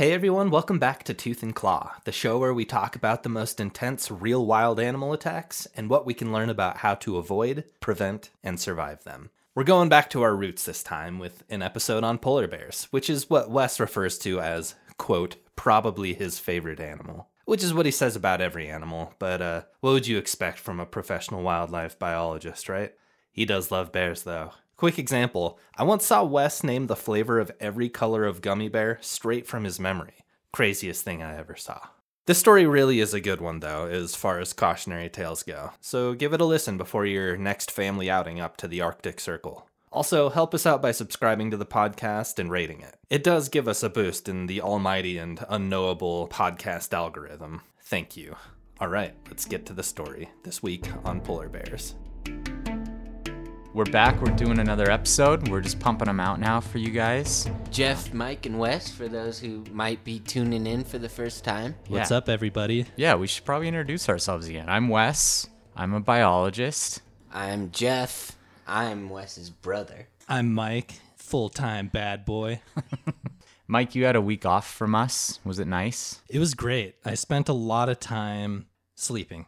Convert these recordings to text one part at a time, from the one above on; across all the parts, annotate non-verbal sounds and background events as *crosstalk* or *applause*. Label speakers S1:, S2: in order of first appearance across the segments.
S1: Hey everyone, welcome back to Tooth and Claw, the show where we talk about the most intense real wild animal attacks and what we can learn about how to avoid, prevent, and survive them. We're going back to our roots this time with an episode on polar bears, which is what Wes refers to as, quote, probably his favorite animal. Which is what he says about every animal, but uh, what would you expect from a professional wildlife biologist, right? He does love bears, though. Quick example I once saw Wes name the flavor of every color of gummy bear straight from his memory. Craziest thing I ever saw. This story really is a good one, though, as far as cautionary tales go, so give it a listen before your next family outing up to the Arctic Circle. Also, help us out by subscribing to the podcast and rating it. It does give us a boost in the almighty and unknowable podcast algorithm. Thank you. All right, let's get to the story this week on polar bears.
S2: We're back. We're doing another episode. We're just pumping them out now for you guys.
S3: Jeff, Mike, and Wes, for those who might be tuning in for the first time.
S1: What's
S2: Yeah.
S1: up, everybody?
S2: Yeah, we should probably introduce ourselves again. I'm Wes. I'm a biologist.
S3: I'm Jeff. I'm Wes's brother.
S4: I'm Mike, full time bad boy. *laughs*
S2: Mike, you had a week off from us. Was it nice?
S4: It was great. I spent a lot of time sleeping.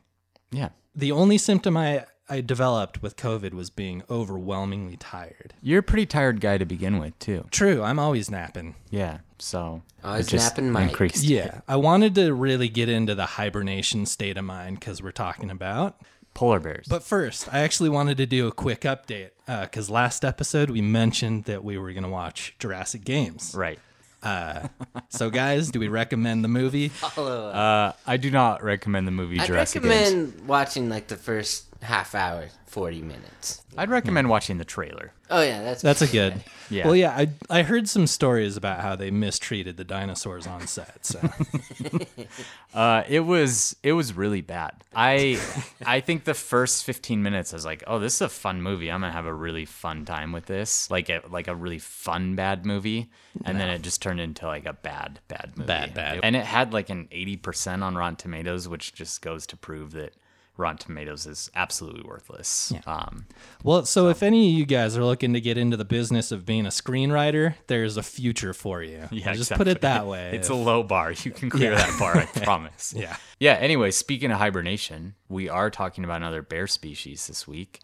S2: Yeah.
S4: The only symptom I, I developed with COVID was being overwhelmingly tired.
S2: You're a pretty tired guy to begin with, too.
S4: True, I'm always napping.
S2: Yeah. So
S3: Always
S2: it just
S3: napping Mike.
S2: increased.
S4: Yeah, I wanted to really get into the hibernation state of mind because we're talking about.
S2: Polar bears.
S4: But first, I actually wanted to do a quick update uh, because last episode we mentioned that we were going to watch Jurassic Games.
S2: right.
S4: Uh, so, guys, do we recommend the movie? *laughs*
S2: Uh, uh, I do not recommend the movie
S3: I'd
S2: Jurassic
S3: recommend
S2: Games.
S3: watching like the first half hour, 40 minutes.
S2: I'd recommend watching the trailer.
S3: Oh, yeah, that's
S4: That's a good. *laughs*
S2: Yeah.
S4: Well, yeah, I I heard some stories about how they mistreated the dinosaurs on set. So *laughs*
S2: Uh, it was it was really bad. I I think the first 15 minutes I was like, oh, this is a fun movie. I'm gonna have a really fun time with this, like a like a really fun bad movie. And then it just turned into like a bad bad movie.
S4: Bad, bad.
S2: And it had like an 80% on Rotten Tomatoes, which just goes to prove that Rotten Tomatoes is absolutely worthless. Um,
S4: Well, so if any of you guys are looking to get into the business of being a screenwriter, there's a future for you. *laughs*
S2: yeah,
S4: just
S2: exactly.
S4: put it that way.
S2: It's
S4: If-
S2: a low bar. You can clear
S4: Yeah.
S2: that bar, I *laughs* promise.
S4: yeah.
S2: Yeah, anyway, speaking of hibernation, we are talking about another bear species this week.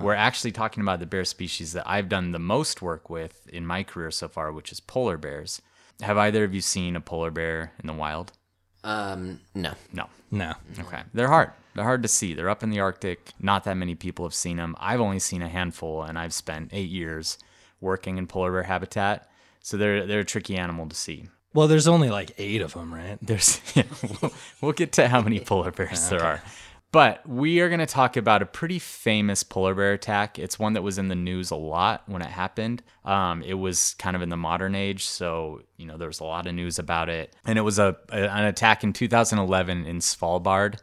S2: We're actually talking about the bear species that I've done the most work with in my career so far, which is polar bears. Have either of you seen a polar bear in the wild?
S3: Um, no.
S2: No.
S4: No.
S2: Okay. They're hard. They're hard to see. They're up in the Arctic. Not that many people have seen them. I've only seen a handful, and I've spent eight years working in polar bear habitat. So they're they're a tricky animal to see.
S4: Well, there's only like eight of them, right?
S2: There's *laughs* yeah, we'll, we'll get to how many polar bears there are. But we are going to talk about a pretty famous polar bear attack. It's one that was in the news a lot when it happened. Um, it was kind of in the modern age, so you know there was a lot of news about it. And it was a, an attack in 2011 in Svalbard,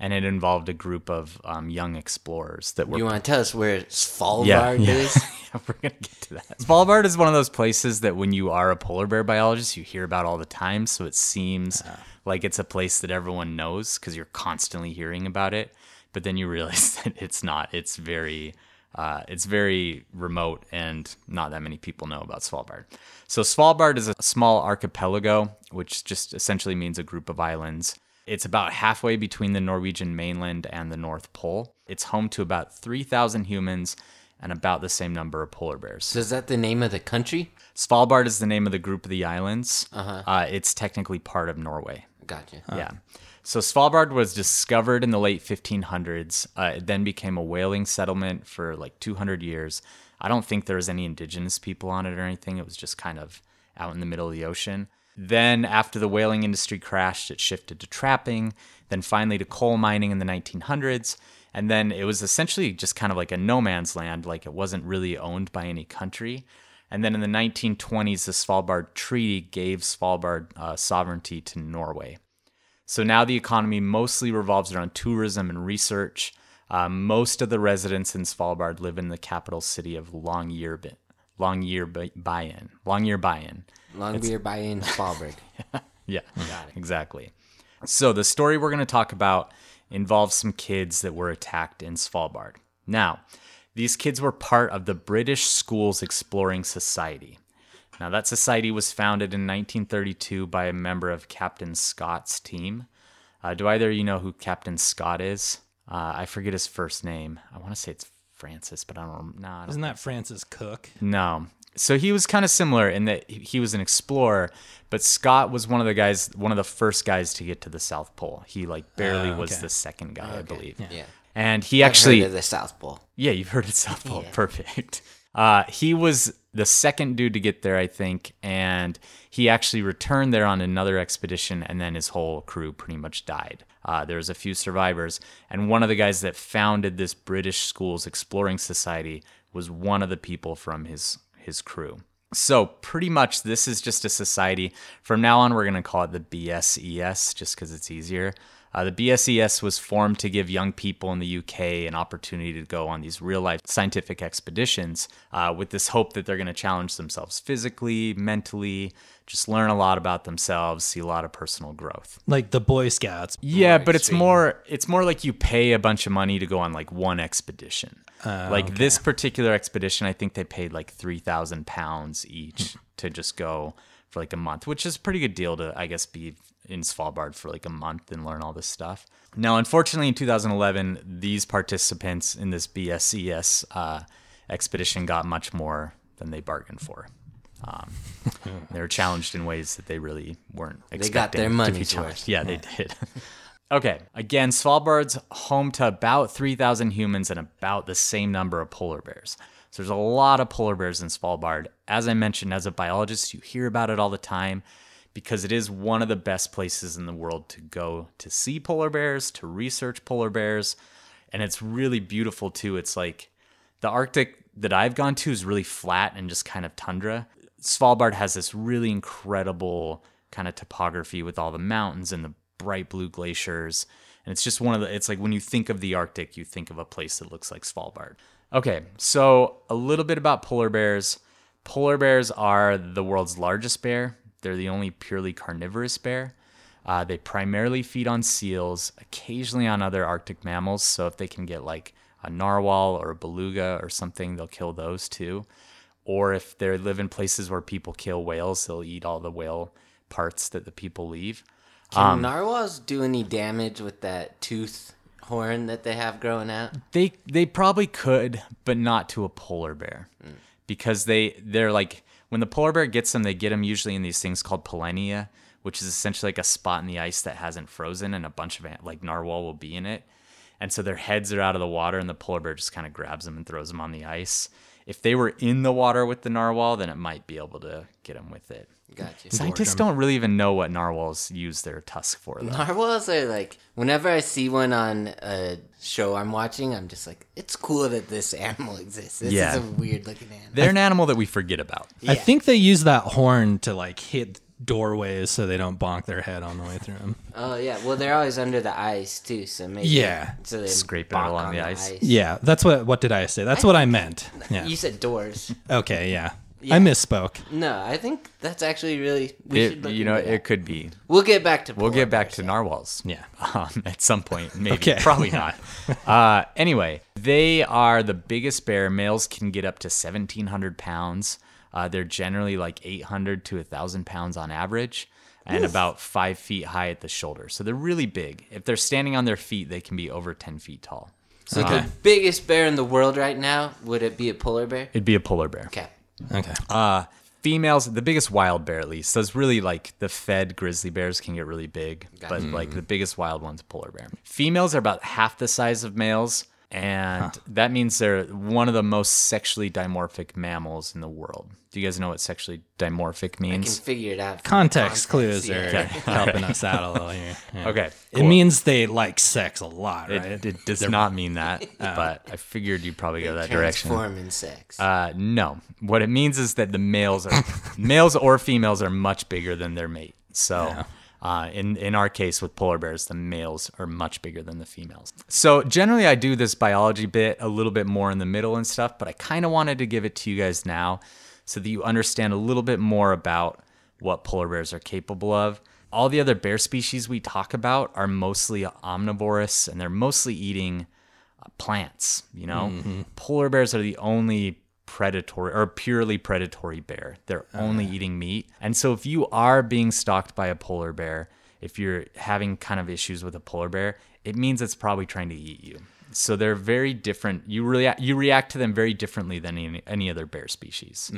S2: and it involved a group of um, young explorers that were
S3: You want to tell us where Svalbard
S2: yeah, yeah.
S3: is? *laughs*
S2: Yeah, we're gonna get to that. Svalbard is one of those places that when you are a polar bear biologist, you hear about all the time. So it seems like it's a place that everyone knows because you're constantly hearing about it. But then you realize *laughs* that it's not. It's very, uh, it's very remote, and not that many people know about Svalbard. So Svalbard is a small archipelago, which just essentially means a group of islands. It's about halfway between the Norwegian mainland and the North Pole. It's home to about 3,000 humans and about the same number of polar bears.
S3: So is that the name of the country?
S2: Svalbard is the name of the group of the islands. Uh huh. it's technically part of Norway.
S3: Gotcha.
S2: Yeah. So Svalbard was discovered in the late 1500s. Uh, it then became a whaling settlement for like 200 years. I don't think there was any indigenous people on it or anything. It was just kind of out in the middle of the ocean. Then, after the whaling industry crashed, it shifted to trapping, then finally to coal mining in the 1900s. And then it was essentially just kind of like a no man's land, like it wasn't really owned by any country. And then in the 1920s, the Svalbard Treaty gave Svalbard uh, sovereignty to Norway. So now the economy mostly revolves around tourism and research. Uh, most of the residents in Svalbard live in the capital city of Longyearbyen. Longyearbyen. Longyearbyen.
S3: Longbeer by in *laughs* Svalbard. *laughs*
S2: Yeah, Got it. exactly. So the story we're going to talk about involves some kids that were attacked in Svalbard. Now, these kids were part of the British Schools Exploring Society. Now, that society was founded in 1932 by a member of Captain Scott's team. Uh, do either of you know who Captain Scott is? Uh, I forget his first name. I want to say it's Francis, but I don't know. No,
S4: Isn't that Francis Cook?
S2: no. So he was kind of similar in that he was an explorer, but Scott was one of the guys, one of the first guys to get to the South Pole. He like barely
S4: Oh,
S2: was the second guy, I believe.
S3: Yeah. yeah.
S2: And he
S3: I've
S2: actually
S3: heard of the South Pole.
S2: yeah, you've heard of South Pole.
S3: Yeah.
S2: Perfect. *laughs* Uh, he was the second dude to get there, I think, and he actually returned there on another expedition, and then his whole crew pretty much died. Uh, there was a few survivors, and one of the guys that founded this British Schools Exploring Society was one of the people from his his crew. So pretty much, this is just a society. From now on, we're going to call it the BSES, just because it's easier. Uh, the BSES was formed to give young people in the UK an opportunity to go on these real life scientific expeditions uh, with this hope that they're going to challenge themselves physically, mentally, just learn a lot about themselves, see a lot of personal growth.
S4: Like the Boy Scouts.
S2: Yeah, but it's more it's more like you pay a bunch of money to go on like one expedition. like this particular expedition, I think they paid like three thousand pounds each to just go for like a month, which is a pretty good deal to I guess be in Svalbard for like a month and learn all this stuff. Now, unfortunately, in 2011, these participants in this BSES uh, expedition got much more than they bargained for. Um, *laughs* they were challenged in ways that they really weren't expecting
S3: got their
S2: to be
S3: money's
S2: challenged.
S3: worth.
S2: Yeah, they did. *laughs* okay, again, Svalbard's home to about 3,000 humans and about the same number of polar bears. So there's a lot of polar bears in Svalbard. As I mentioned, as a biologist, you hear about it all the time because it is one of the best places in the world to go to see polar bears, to research polar bears. And it's really beautiful too. It's like the Arctic that I've gone to is really flat and just kind of tundra. Svalbard has this really incredible kind of topography with all the mountains and the bright blue glaciers. And it's just one of the, it's like when you think of the Arctic, you think of a place that looks like Svalbard. Okay, so a little bit about polar bears. Polar bears are the world's largest bear. They're the only purely carnivorous bear. Uh, they primarily feed on seals, occasionally on other Arctic mammals. So if they can get like a narwhal or a beluga or something, they'll kill those too. Or if they live in places where people kill whales, they'll eat all the whale parts that the people leave.
S3: Can
S2: Um,
S3: narwhals do any damage with that tooth horn that they have growing out?
S2: They they probably could, but not to a polar bear, because they they're like when the polar bear gets them, they get them usually in these things called polynya, which is essentially like a spot in the ice that hasn't frozen, and a bunch of like narwhal will be in it, and so their heads are out of the water, and the polar bear just kind of grabs them and throws them on the ice. If they were in the water with the narwhal, then it might be able to get them with it.
S3: Gotcha.
S2: Scientists don't really even know what narwhals use their tusk for, though.
S3: Narwhals are like, whenever I see one on a show I'm watching, I'm just like, it's cool that this animal exists. This
S2: Yeah.
S3: is a weird looking animal.
S2: They're an animal that we forget about.
S4: I think they use that horn to like hit doorways so they don't bonk their head on the way through them. *laughs*
S3: Oh yeah, well they're always under the ice too, so maybe
S4: Yeah.
S3: so they
S2: Scraping it
S3: bonk
S2: along
S3: on
S2: the ice.
S4: Yeah, that's what. What did I say? That's what I meant. *laughs* Yeah.
S3: You said doors.
S4: Okay. Yeah.
S3: Yeah.
S4: I misspoke.
S3: No, I think that's actually really. We
S2: It-
S3: should look
S2: you know,
S3: into that.
S2: it could be.
S3: We'll get back to.
S2: We'll
S3: polar
S2: get back
S3: bears,
S2: to
S3: yeah.
S2: narwhals.
S4: Yeah. *laughs*
S2: um, at some point, maybe.
S4: Okay.
S2: Probably *laughs* not. Uh, anyway, they are the biggest bear. Males can get up to 1,700 pounds. Uh, they're generally like 800 to 1,000 pounds on average and about five feet high at the shoulder. So they're really big. If they're standing on their feet, they can be over 10 feet tall.
S3: So the biggest bear in the world right now would it be a polar bear?
S2: It'd be a polar bear.
S3: Okay.
S4: Okay.
S2: Uh, females, the biggest wild bear at least. So it's really like the fed grizzly bears can get really big, but like the biggest wild one's a polar bear. Females are about half the size of males, and that means they're one of the most sexually dimorphic mammals in the world. Do you guys know what sexually dimorphic means?
S3: I can figure it out. from the
S4: Context clues
S3: yeah.
S4: are *laughs* helping us out a little here. Yeah.
S2: Okay,
S4: It means they like sex a lot, right?
S2: It, it does not mean that, *laughs* but I figured you'd probably go that direction.
S3: Transform in sex.
S2: Uh, no. What it means is that the males are *laughs* males or females are much bigger than their mate. So, uh, in in our case with polar bears, the males are much bigger than the females. So generally, I do this biology bit a little bit more in the middle and stuff, but I kind of wanted to give it to you guys now, so that you understand a little bit more about what polar bears are capable of. All the other bear species we talk about are mostly omnivorous, and they're mostly eating uh, plants. You know, polar bears are the only predatory or purely predatory bear. They're only eating meat. And so if you are being stalked by a polar bear, if you're having kind of issues with a polar bear, it means it's probably trying to eat you. So they're very different. You really you react to them very differently than any, any other bear species.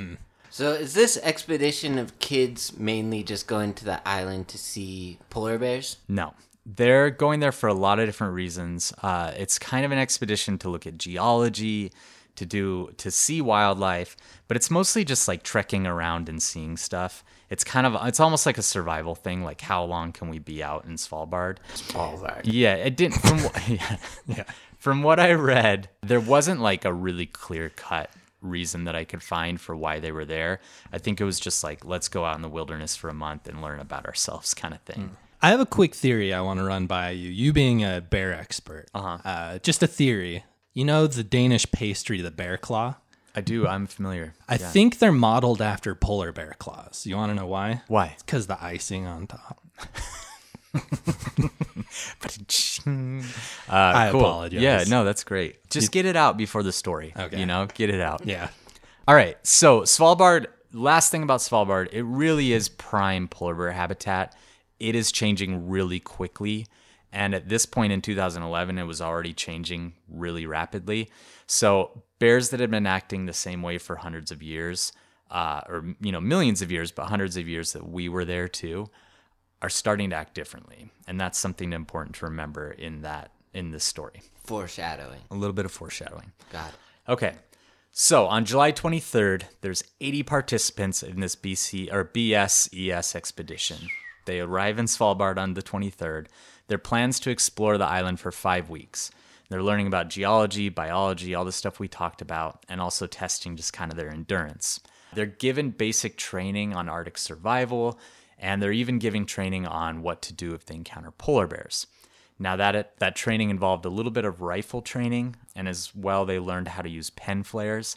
S3: So is this expedition of kids mainly just going to the island to see polar bears?
S2: No. They're going there for a lot of different reasons. Uh, it's kind of an expedition to look at geology, to do to see wildlife, but it's mostly just like trekking around and seeing stuff. It's kind of it's almost like a survival thing. Like how long can we be out in Svalbard?
S3: Svalbard.
S2: Yeah, it didn't. From what, *laughs* yeah, yeah. From what I read, there wasn't like a really clear cut reason that I could find for why they were there. I think it was just like let's go out in the wilderness for a month and learn about ourselves, *laughs* kind of thing.
S4: I have a quick theory I want to run by you. You being a bear expert, uh-huh. just a theory. You know the Danish pastry, the bear claw.
S2: I do. I'm familiar.
S4: I think they're modeled after polar bear claws. You want to know why?
S2: Why?
S4: Because the icing on top. *laughs* *laughs*
S2: Uh,
S4: I
S2: cool.
S4: apologize.
S2: Yeah, no, that's great. Just get it out before the story.
S4: Okay.
S2: You know, get it out.
S4: Yeah.
S2: All right. So Svalbard. Last thing about Svalbard, it really is prime polar bear habitat. It is changing really quickly, and at this point in 2011, it was already changing really rapidly. So bears that had been acting the same way for hundreds of years, uh, or you know millions of years, but hundreds of years that we were there too, are starting to act differently, and that's something important to remember in that in this story.
S3: Foreshadowing.
S2: A little bit of foreshadowing.
S3: God.
S2: Okay. So on July 23rd, there's 80 participants in this BC or BSES expedition. They arrive in Svalbard on the 23rd. Their plans to explore the island for five weeks. They're learning about geology, biology, all the stuff we talked about, and also testing just kind of their endurance. They're given basic training on Arctic survival, and they're even giving training on what to do if they encounter polar bears. Now that that training involved a little bit of rifle training, and as well they learned how to use pen flares,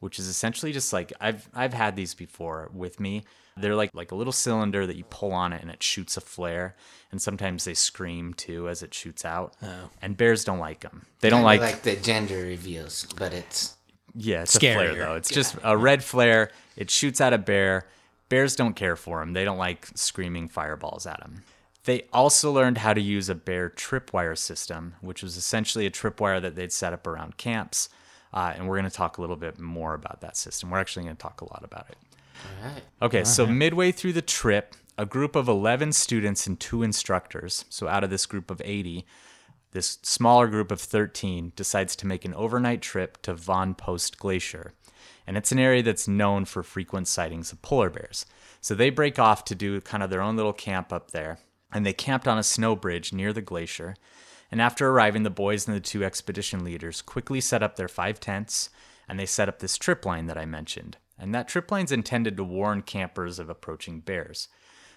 S2: which is essentially just like I've I've had these before with me. They're like like a little cylinder that you pull on it and it shoots a flare, and sometimes they scream too as it shoots out. And bears don't like them. They don't like,
S3: like the gender reveals, but it's
S2: yeah, it's a flare
S4: Scarier.
S2: though. It's just a red flare. It shoots at a bear. Bears don't care for them. They don't like screaming fireballs at them. They also learned how to use a bear tripwire system, which was essentially a tripwire that they'd set up around camps. Uh, and we're going to talk a little bit more about that system. We're actually going to talk a lot about it.
S3: All right.
S2: Okay, so midway through the trip, a group of 11 students and two instructors, so out of this group of 80, this smaller group of 13 decides to make an overnight trip to Von Post Glacier. And it's an area that's known for frequent sightings of polar bears. So they break off to do kind of their own little camp up there. And they camped on a snow bridge near the glacier. And after arriving, the boys and the two expedition leaders quickly set up their five tents and they set up this trip line that I mentioned. And that trip line's intended to warn campers of approaching bears.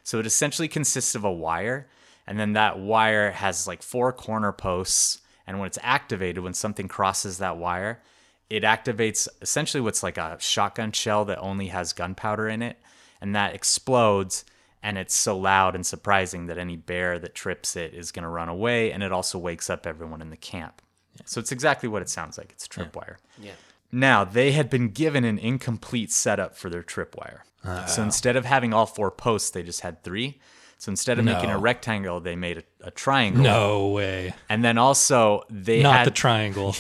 S2: So it essentially consists of a wire, and then that wire has like four corner posts. And when it's activated, when something crosses that wire, it activates essentially what's like a shotgun shell that only has gunpowder in it. And that explodes, and it's so loud and surprising that any bear that trips it is going to run away. And it also wakes up everyone in the camp. So it's exactly what it sounds like it's a tripwire.
S3: Yeah.
S2: Now, they had been given an incomplete setup for their tripwire. So instead of having all four posts, they just had three. So instead of making a rectangle, they made a, a triangle.
S4: No way.
S2: And then also they
S4: Not
S2: had
S4: the triangle.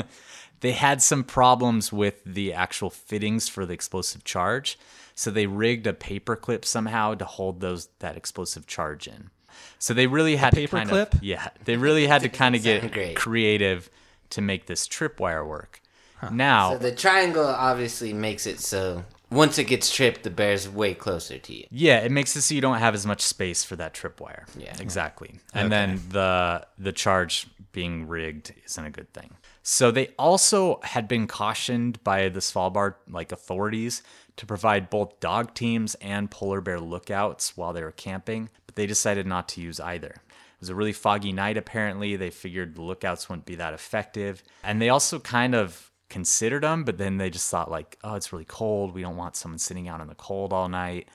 S4: *laughs*
S2: they had some problems with the actual fittings for the explosive charge. So they rigged a paper clip somehow to hold those that explosive charge in. So they really had to
S4: paper
S2: kind
S4: clip?
S2: of yeah, they really had to *laughs* kind of get
S3: great.
S2: creative to make this tripwire work. Now,
S3: So the triangle obviously makes it so once it gets tripped, the bear's way closer to you.
S2: Yeah, it makes it so you don't have as much space for that tripwire.
S3: Yeah.
S2: exactly. And then the the charge being rigged isn't a good thing. So they also had been cautioned by the Svalbard like authorities to provide both dog teams and polar bear lookouts while they were camping, but they decided not to use either. It was a really foggy night apparently. They figured the lookouts wouldn't be that effective. And they also kind of considered them, but then they just thought like, oh, it's really cold. We don't want someone sitting out in the cold all night.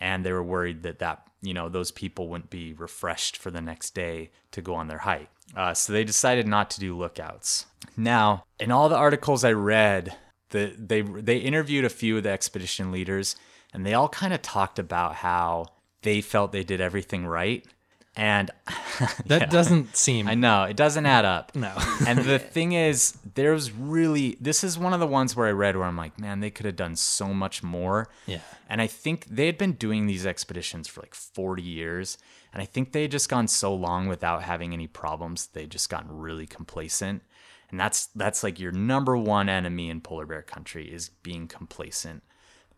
S2: And they were worried that that you know those people wouldn't be refreshed for the next day to go on their hike. Uh, so they decided not to do lookouts. Now in all the articles i read the they they interviewed a few of the expedition leaders, and they all kind of talked about how they felt they did everything right, and *laughs*
S4: That doesn't seem.
S2: I know it doesn't add up.
S4: No. *laughs*
S2: and the *laughs* thing is, there's really this is one of the ones where I read where I'm like, man, they could have done so much more.
S4: Yeah.
S2: And I think they had been doing these expeditions for like 40 years, and I think they had just gone so long without having any problems. They just gotten really complacent. And that's that's like your number one enemy in polar bear country is being complacent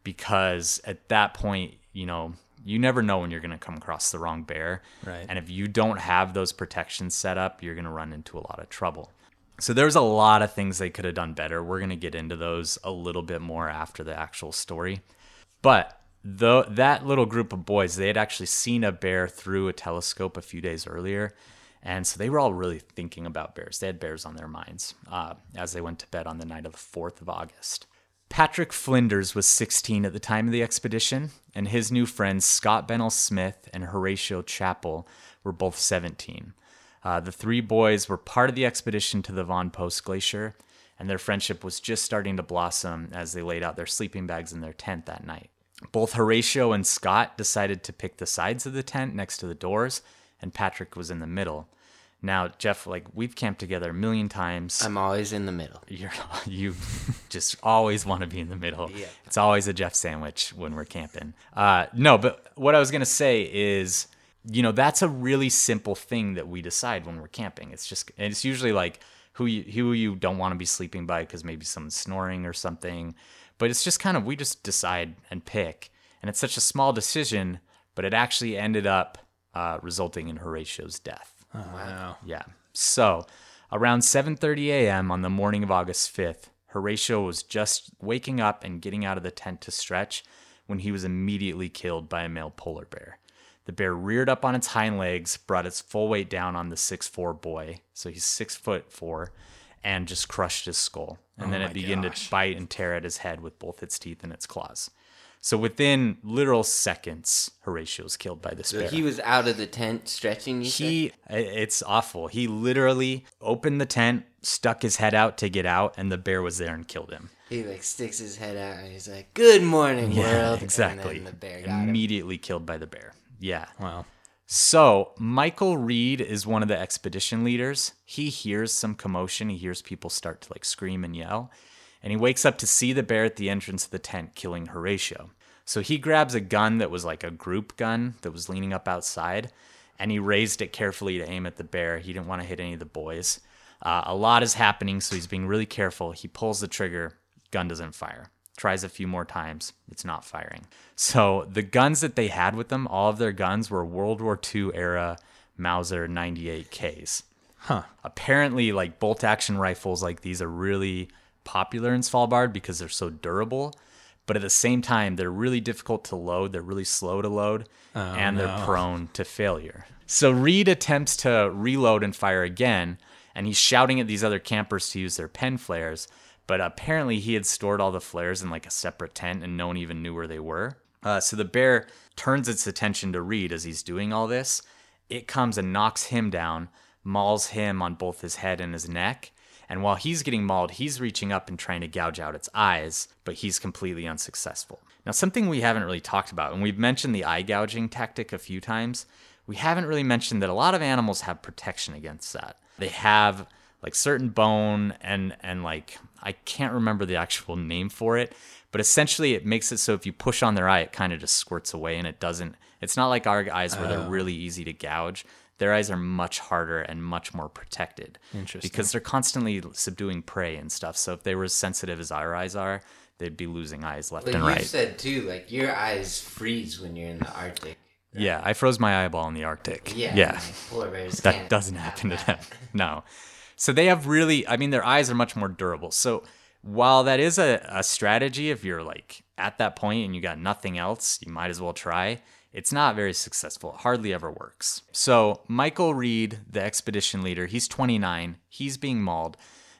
S2: because at that point, you know, you never know when you're going to come across the wrong bear.
S4: Right.
S2: And if you don't have those protections set up, you're going to run into a lot of trouble. So there's a lot of things they could have done better. We're going to get into those a little bit more after the actual story. But the, that little group of boys, they had actually seen a bear through a telescope a few days earlier. And so they were all really thinking about bears. They had bears on their minds uh, as they went to bed on the night of the 4th of August. Patrick Flinders was 16 at the time of the expedition, and his new friends Scott Bennell Smith and Horatio Chappell were both 17. Uh, the three boys were part of the expedition to the Von Post Glacier, and their friendship was just starting to blossom as they laid out their sleeping bags in their tent that night. Both Horatio and Scott decided to pick the sides of the tent next to the doors, and Patrick was in the middle. Now, Jeff, like we've camped together a million times.
S3: I'm always in the middle.
S2: You're *laughs* you just always want to be in the middle.
S3: Yeah.
S2: It's always a Jeff sandwich when we're camping. Uh, no, but what I was gonna say is, you know, that's a really simple thing that we decide when we're camping. It's just and it's usually like who you who you don't want to be sleeping by because maybe someone's snoring or something. But it's just kind of we just decide and pick, and it's such a small decision, but it actually ended up uh, resulting in Horatio's death.
S4: Wow.
S2: Yeah. So, around 7:30 a.m. on the morning of August 5th, Horatio was just waking up and getting out of the tent to stretch when he was immediately killed by a male polar bear. The bear reared up on its hind legs, brought its full weight down on the 6'4 boy, so he's six foot four, and just crushed his skull. And oh then it began to bite and tear at his head with both its teeth and its claws. So within literal seconds, Horatio was killed by this
S3: So
S2: bear.
S3: he was out of the tent stretching. You said?
S2: He, it's awful. He literally opened the tent, stuck his head out to get out, and the bear was there and killed him.
S3: He like sticks his head out and he's like, "Good morning, world."
S2: exactly.
S3: And then the bear got him.
S2: Immediately killed by the bear. Yeah.
S4: Wow.
S2: So Michael Reid is one of the expedition leaders. He hears some commotion. He hears people start to like scream and yell, and he wakes up to see the bear at the entrance of the tent killing Horatio. So he grabs a gun that was like a group gun that was leaning up outside, and he raised it carefully to aim at the bear. He didn't want to hit any of the boys. Uh, a lot is happening, so he's being really careful. He pulls the trigger, gun doesn't fire. Tries a few more times, it's not firing. So the guns that they had with them, all of their guns were World War II era Mauser 98Ks.
S4: Huh.
S2: Apparently, like bolt action rifles like these are really popular in Svalbard because they're so durable. But at the same time, they're really difficult to load. They're really slow to load, and they're prone to failure. So Reid attempts to reload and fire again, and he's shouting at these other campers to use their pen flares. But apparently, he had stored all the flares in like a separate tent, and no one even knew where they were. Uh, so the bear turns its attention to Reid as he's doing all this. It comes and knocks him down, mauls him on both his head and his neck. And while he's getting mauled, he's reaching up and trying to gouge out its eyes, but he's completely unsuccessful. Now, something we haven't really talked about, and we've mentioned the eye gouging tactic a few times, we haven't really mentioned that a lot of animals have protection against that. They have like certain bone and and like I can't remember the actual name for it, but essentially it makes it so if you push on their eye, it kind of just squirts away and it doesn't. It's not like our eyes where they're oh. really easy to gouge. Their eyes are much harder and much more protected.
S4: Interesting.
S2: Because they're constantly subduing prey and stuff. So if they were as sensitive as our eyes are, they'd be losing eyes left
S3: But
S2: and right.
S3: you said too, like your eyes freeze when you're in the Arctic.
S2: yeah, I froze my eyeball in the Arctic.
S3: Yeah.
S2: Yeah.
S3: like, Polar bears.
S2: that
S3: can't
S2: doesn't happen to them. No. So they have really, I mean, their eyes are much more durable. So while that is a, a strategy, if you're like at that point and you got nothing else, you might as well try. It's not very successful. It hardly ever works. So Michael Reid, the expedition leader, he's 29. He's being mauled.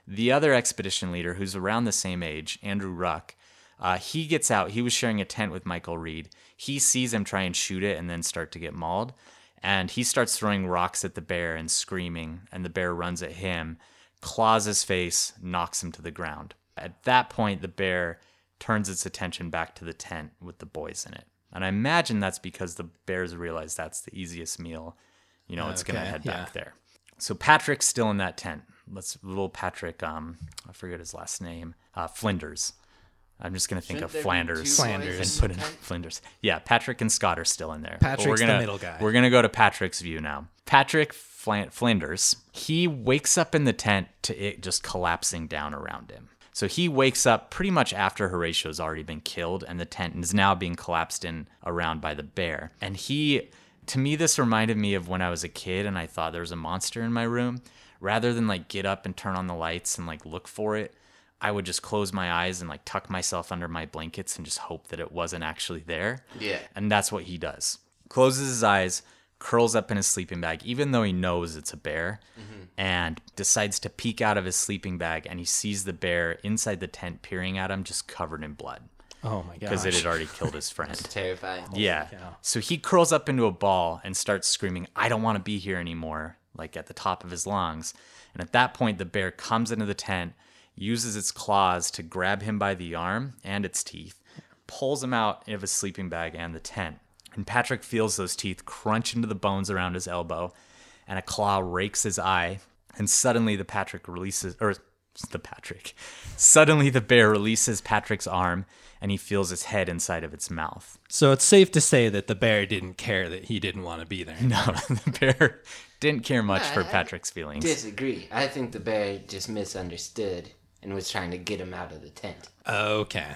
S2: The other expedition leader, who's around the same age, Andrew Ruck, uh, he gets out. He was sharing a tent with Michael Reid. He sees him try and shoot it and then start to get mauled. And he starts throwing rocks at the bear and screaming. And the bear runs at him, claws his face, knocks him to the ground. At that point, the bear turns its attention back to the tent with the boys in it. And I imagine that's because the bears realize that's the easiest meal. You know, it's going to
S4: Okay,
S2: head
S4: yeah.
S2: back there. So Patrick's still in that tent. Let's little Patrick. Um, I forget his last name. Uh, Flinders. I'm just gonna think
S3: Shouldn't
S2: of
S3: there be
S2: Flanders
S4: Flanders.
S2: and put in
S3: tent?
S2: Flinders. Yeah, Patrick and Scott are still in there. But
S4: Patrick's
S2: we're
S4: the
S2: gonna,
S4: middle guy.
S2: We're gonna go to Patrick's view now. Patrick Flan- Flinders. He wakes up in the tent to it just collapsing down around him. So he wakes up pretty much after Horatio's already been killed, and the tent is now being collapsed in around by the bear. And he, to me, this reminded me of when I was a kid and I thought there was a monster in my room. Rather than like get up and turn on the lights and like look for it, I would just close my eyes and like tuck myself under my blankets and just hope that it wasn't actually there.
S3: Yeah.
S2: And that's what he does. Closes his eyes, curls up in his sleeping bag, even though he knows it's a bear, mm-hmm. and decides to peek out of his sleeping bag and he sees the bear inside the tent peering at him, just covered in blood
S4: Oh my god.
S2: because it had already killed his friend.
S3: Terrifying.
S2: Yeah. So he curls up into a ball and starts screaming, I don't want to be here anymore, like at the top of his lungs. And at that point, the bear comes into the tent, uses its claws to grab him by the arm and its teeth, pulls him out of his sleeping bag and the tent. And Patrick feels those teeth crunch into the bones around his elbow, and a claw rakes his eye. And suddenly, the Patrick releases, or the Patrick, suddenly the bear releases Patrick's arm, and he feels his head inside of its mouth.
S4: so it's safe to say that the bear didn't care that he didn't want to be there.
S2: No, *laughs* the bear didn't care much for
S3: I- I
S2: Patrick's feelings.
S3: Disagree. I think the bear just misunderstood and was trying to get him out of the tent.
S4: Okay.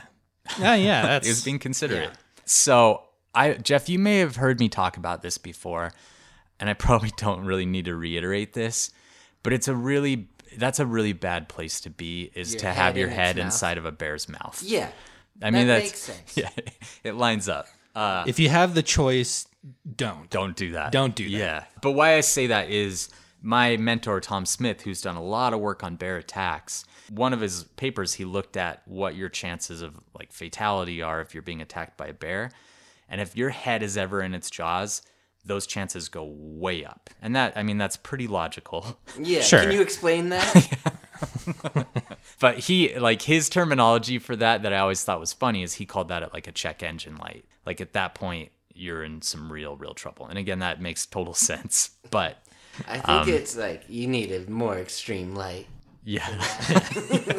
S4: Ah, yeah, *laughs* yeah, that's
S2: He was being considerate. So, I Jeff, you may have heard me talk about this before, and I *laughs* probably don't really need to reiterate this, but it's a really that's a really bad place to be is
S3: Your
S2: to have your
S3: in its
S2: head
S3: mouth?
S2: inside of a bear's mouth.
S3: Yeah.
S2: I mean
S3: that
S2: that's
S3: makes sense. *laughs*
S2: yeah, it lines up. Uh,
S4: if you have the choice, don't.
S2: don't do that.
S4: Don't do that.
S2: Yeah. But why I say that is my mentor, Tom Smith, who's done a lot of work on bear attacks, one of his papers, he looked at what your chances of like fatality are if you're being attacked by a bear. And if your head is ever in its jaws, those chances go way up. And that, I mean, that's pretty logical. *laughs*
S3: Yeah.
S4: Sure.
S3: Can you explain that? *laughs* *laughs*
S2: but he, like, his terminology for that, that I always thought was funny, is he called that like a check engine light. Like, at that point, you're in some real, real trouble. And again, that makes total sense. But
S3: I think
S2: Um,
S3: it's like you need a more extreme light.
S2: Yeah.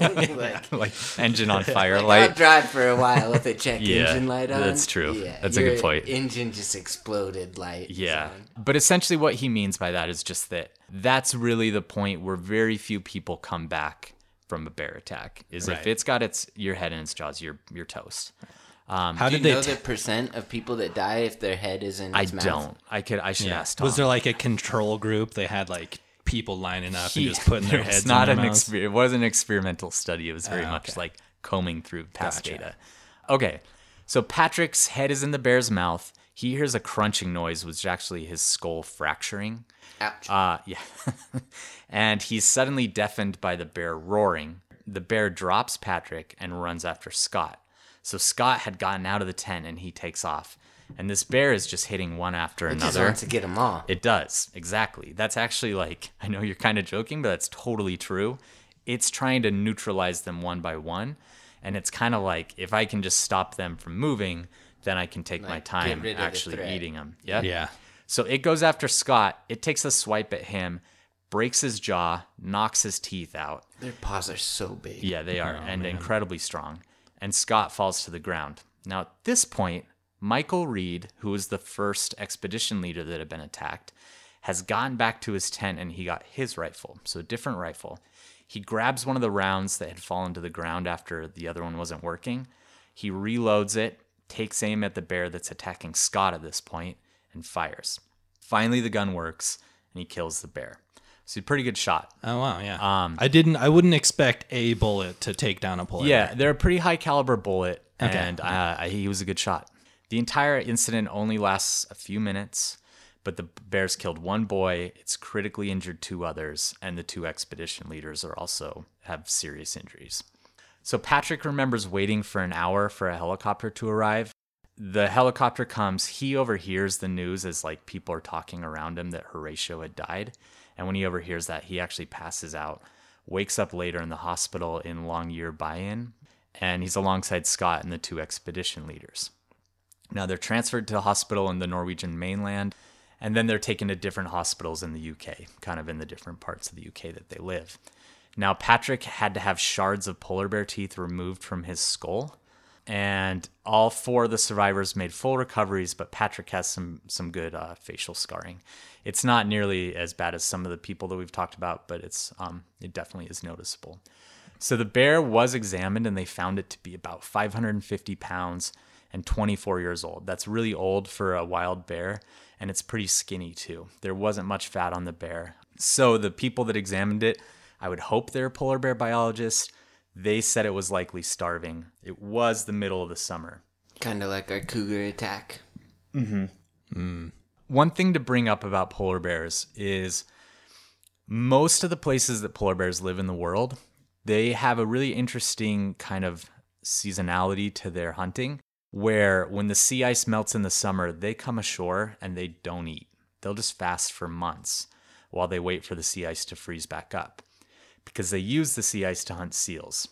S3: like, *laughs*
S2: like engine on fire
S3: Like, I'll
S2: light.
S3: drive for a while with a check
S2: Yeah,
S3: engine light on.
S2: that's true.
S3: Yeah,
S2: That's a good point.
S3: Engine just exploded light.
S2: Yeah.
S3: on.
S2: But essentially what he means by that is just that that's really the point where very few people come back from a bear attack. Is if it's got its your head in its jaws, you're you're toast.
S4: Um, How
S3: Do you
S4: did they?
S3: know
S4: t-
S3: the percent of people that die if their head is in?
S2: I
S3: mouth?
S2: don't. I could I should
S4: yeah.
S2: ask Tom.
S4: Was there like a control group? They had like people lining up
S2: He-
S4: and just putting their
S2: it was
S4: heads
S2: not
S4: in
S2: an
S4: their mouths?
S2: exper- it wasn't an experimental study. It was very
S4: Ah,
S2: much
S4: okay.
S2: like combing through past
S4: Gotcha.
S2: data. Okay, so Patrick's head is in the bear's mouth. He hears a crunching noise, which is actually his skull fracturing.
S3: Ouch.
S2: Uh, yeah. *laughs* and he's suddenly deafened by the bear roaring. The bear drops Patrick and runs after Scott. So Scott had gotten out of the tent and he takes off. And this bear is just hitting one after
S3: it just
S2: another.
S3: wants to get them all.
S2: It does, exactly. That's actually like, *laughs* I know you're kind of joking, but that's totally true. It's trying to neutralize them one by one. And it's kind of like, if I can just stop them from moving, then I can take my
S3: Like, get
S2: time
S3: rid of the
S2: actually eating them. Yeah.
S4: Yeah.
S2: So it goes after Scott. It takes a swipe at him, breaks his jaw, knocks his teeth out.
S3: Their paws are so big.
S2: Yeah, they are, oh, and incredibly strong. And Scott falls to the ground. Now, at this point, Michael Reid, who was the first expedition leader that had been attacked, has gone back to his tent and he got his rifle. So, a different rifle. He grabs one of the rounds that had fallen to the ground after the other one wasn't working. He reloads it, takes aim at the bear that's attacking Scott at this point, and fires. Finally, the gun works and he kills the bear. So, pretty good shot.
S4: Oh wow, yeah. Um, I didn't. I wouldn't expect a bullet to take down a polar
S2: Yeah, they're a pretty high caliber bullet,
S4: Okay.
S2: and uh, he was a good shot. The entire incident only lasts a few minutes, but the bears killed one boy. It's critically injured two others, and the two expedition leaders are also have serious injuries. So Patrick remembers waiting for an hour for a helicopter to arrive. The helicopter comes. He overhears the news as like people are talking around him that Horatio had died, and when he overhears that, he actually passes out. wakes up later in the hospital in Longyearbyen, and he's alongside Scott and the two expedition leaders. Now they're transferred to the hospital in the Norwegian mainland, and then they're taken to different hospitals in the UK, kind of in the different parts of the UK that they live. Now Patrick had to have shards of polar bear teeth removed from his skull, and all four of the survivors made full recoveries, but Patrick has some some good uh, facial scarring. It's not nearly as bad as some of the people that we've talked about, but it's um, it definitely is noticeable. So the bear was examined, and they found it to be about 550 pounds and 24 years old. That's really old for a wild bear, and it's pretty skinny too. There wasn't much fat on the bear. So the people that examined it, I would hope they're polar bear biologists. They said it was likely starving. It was the middle of the summer.
S3: Kind of like our cougar attack.
S2: mm-hmm One thing to bring up about polar bears is most of the places that polar bears live in the world, they have a really interesting kind of seasonality to their hunting where when the sea ice melts in the summer, they come ashore and they don't eat. They'll just fast for months while they wait for the sea ice to freeze back up because they use the sea ice to hunt seals.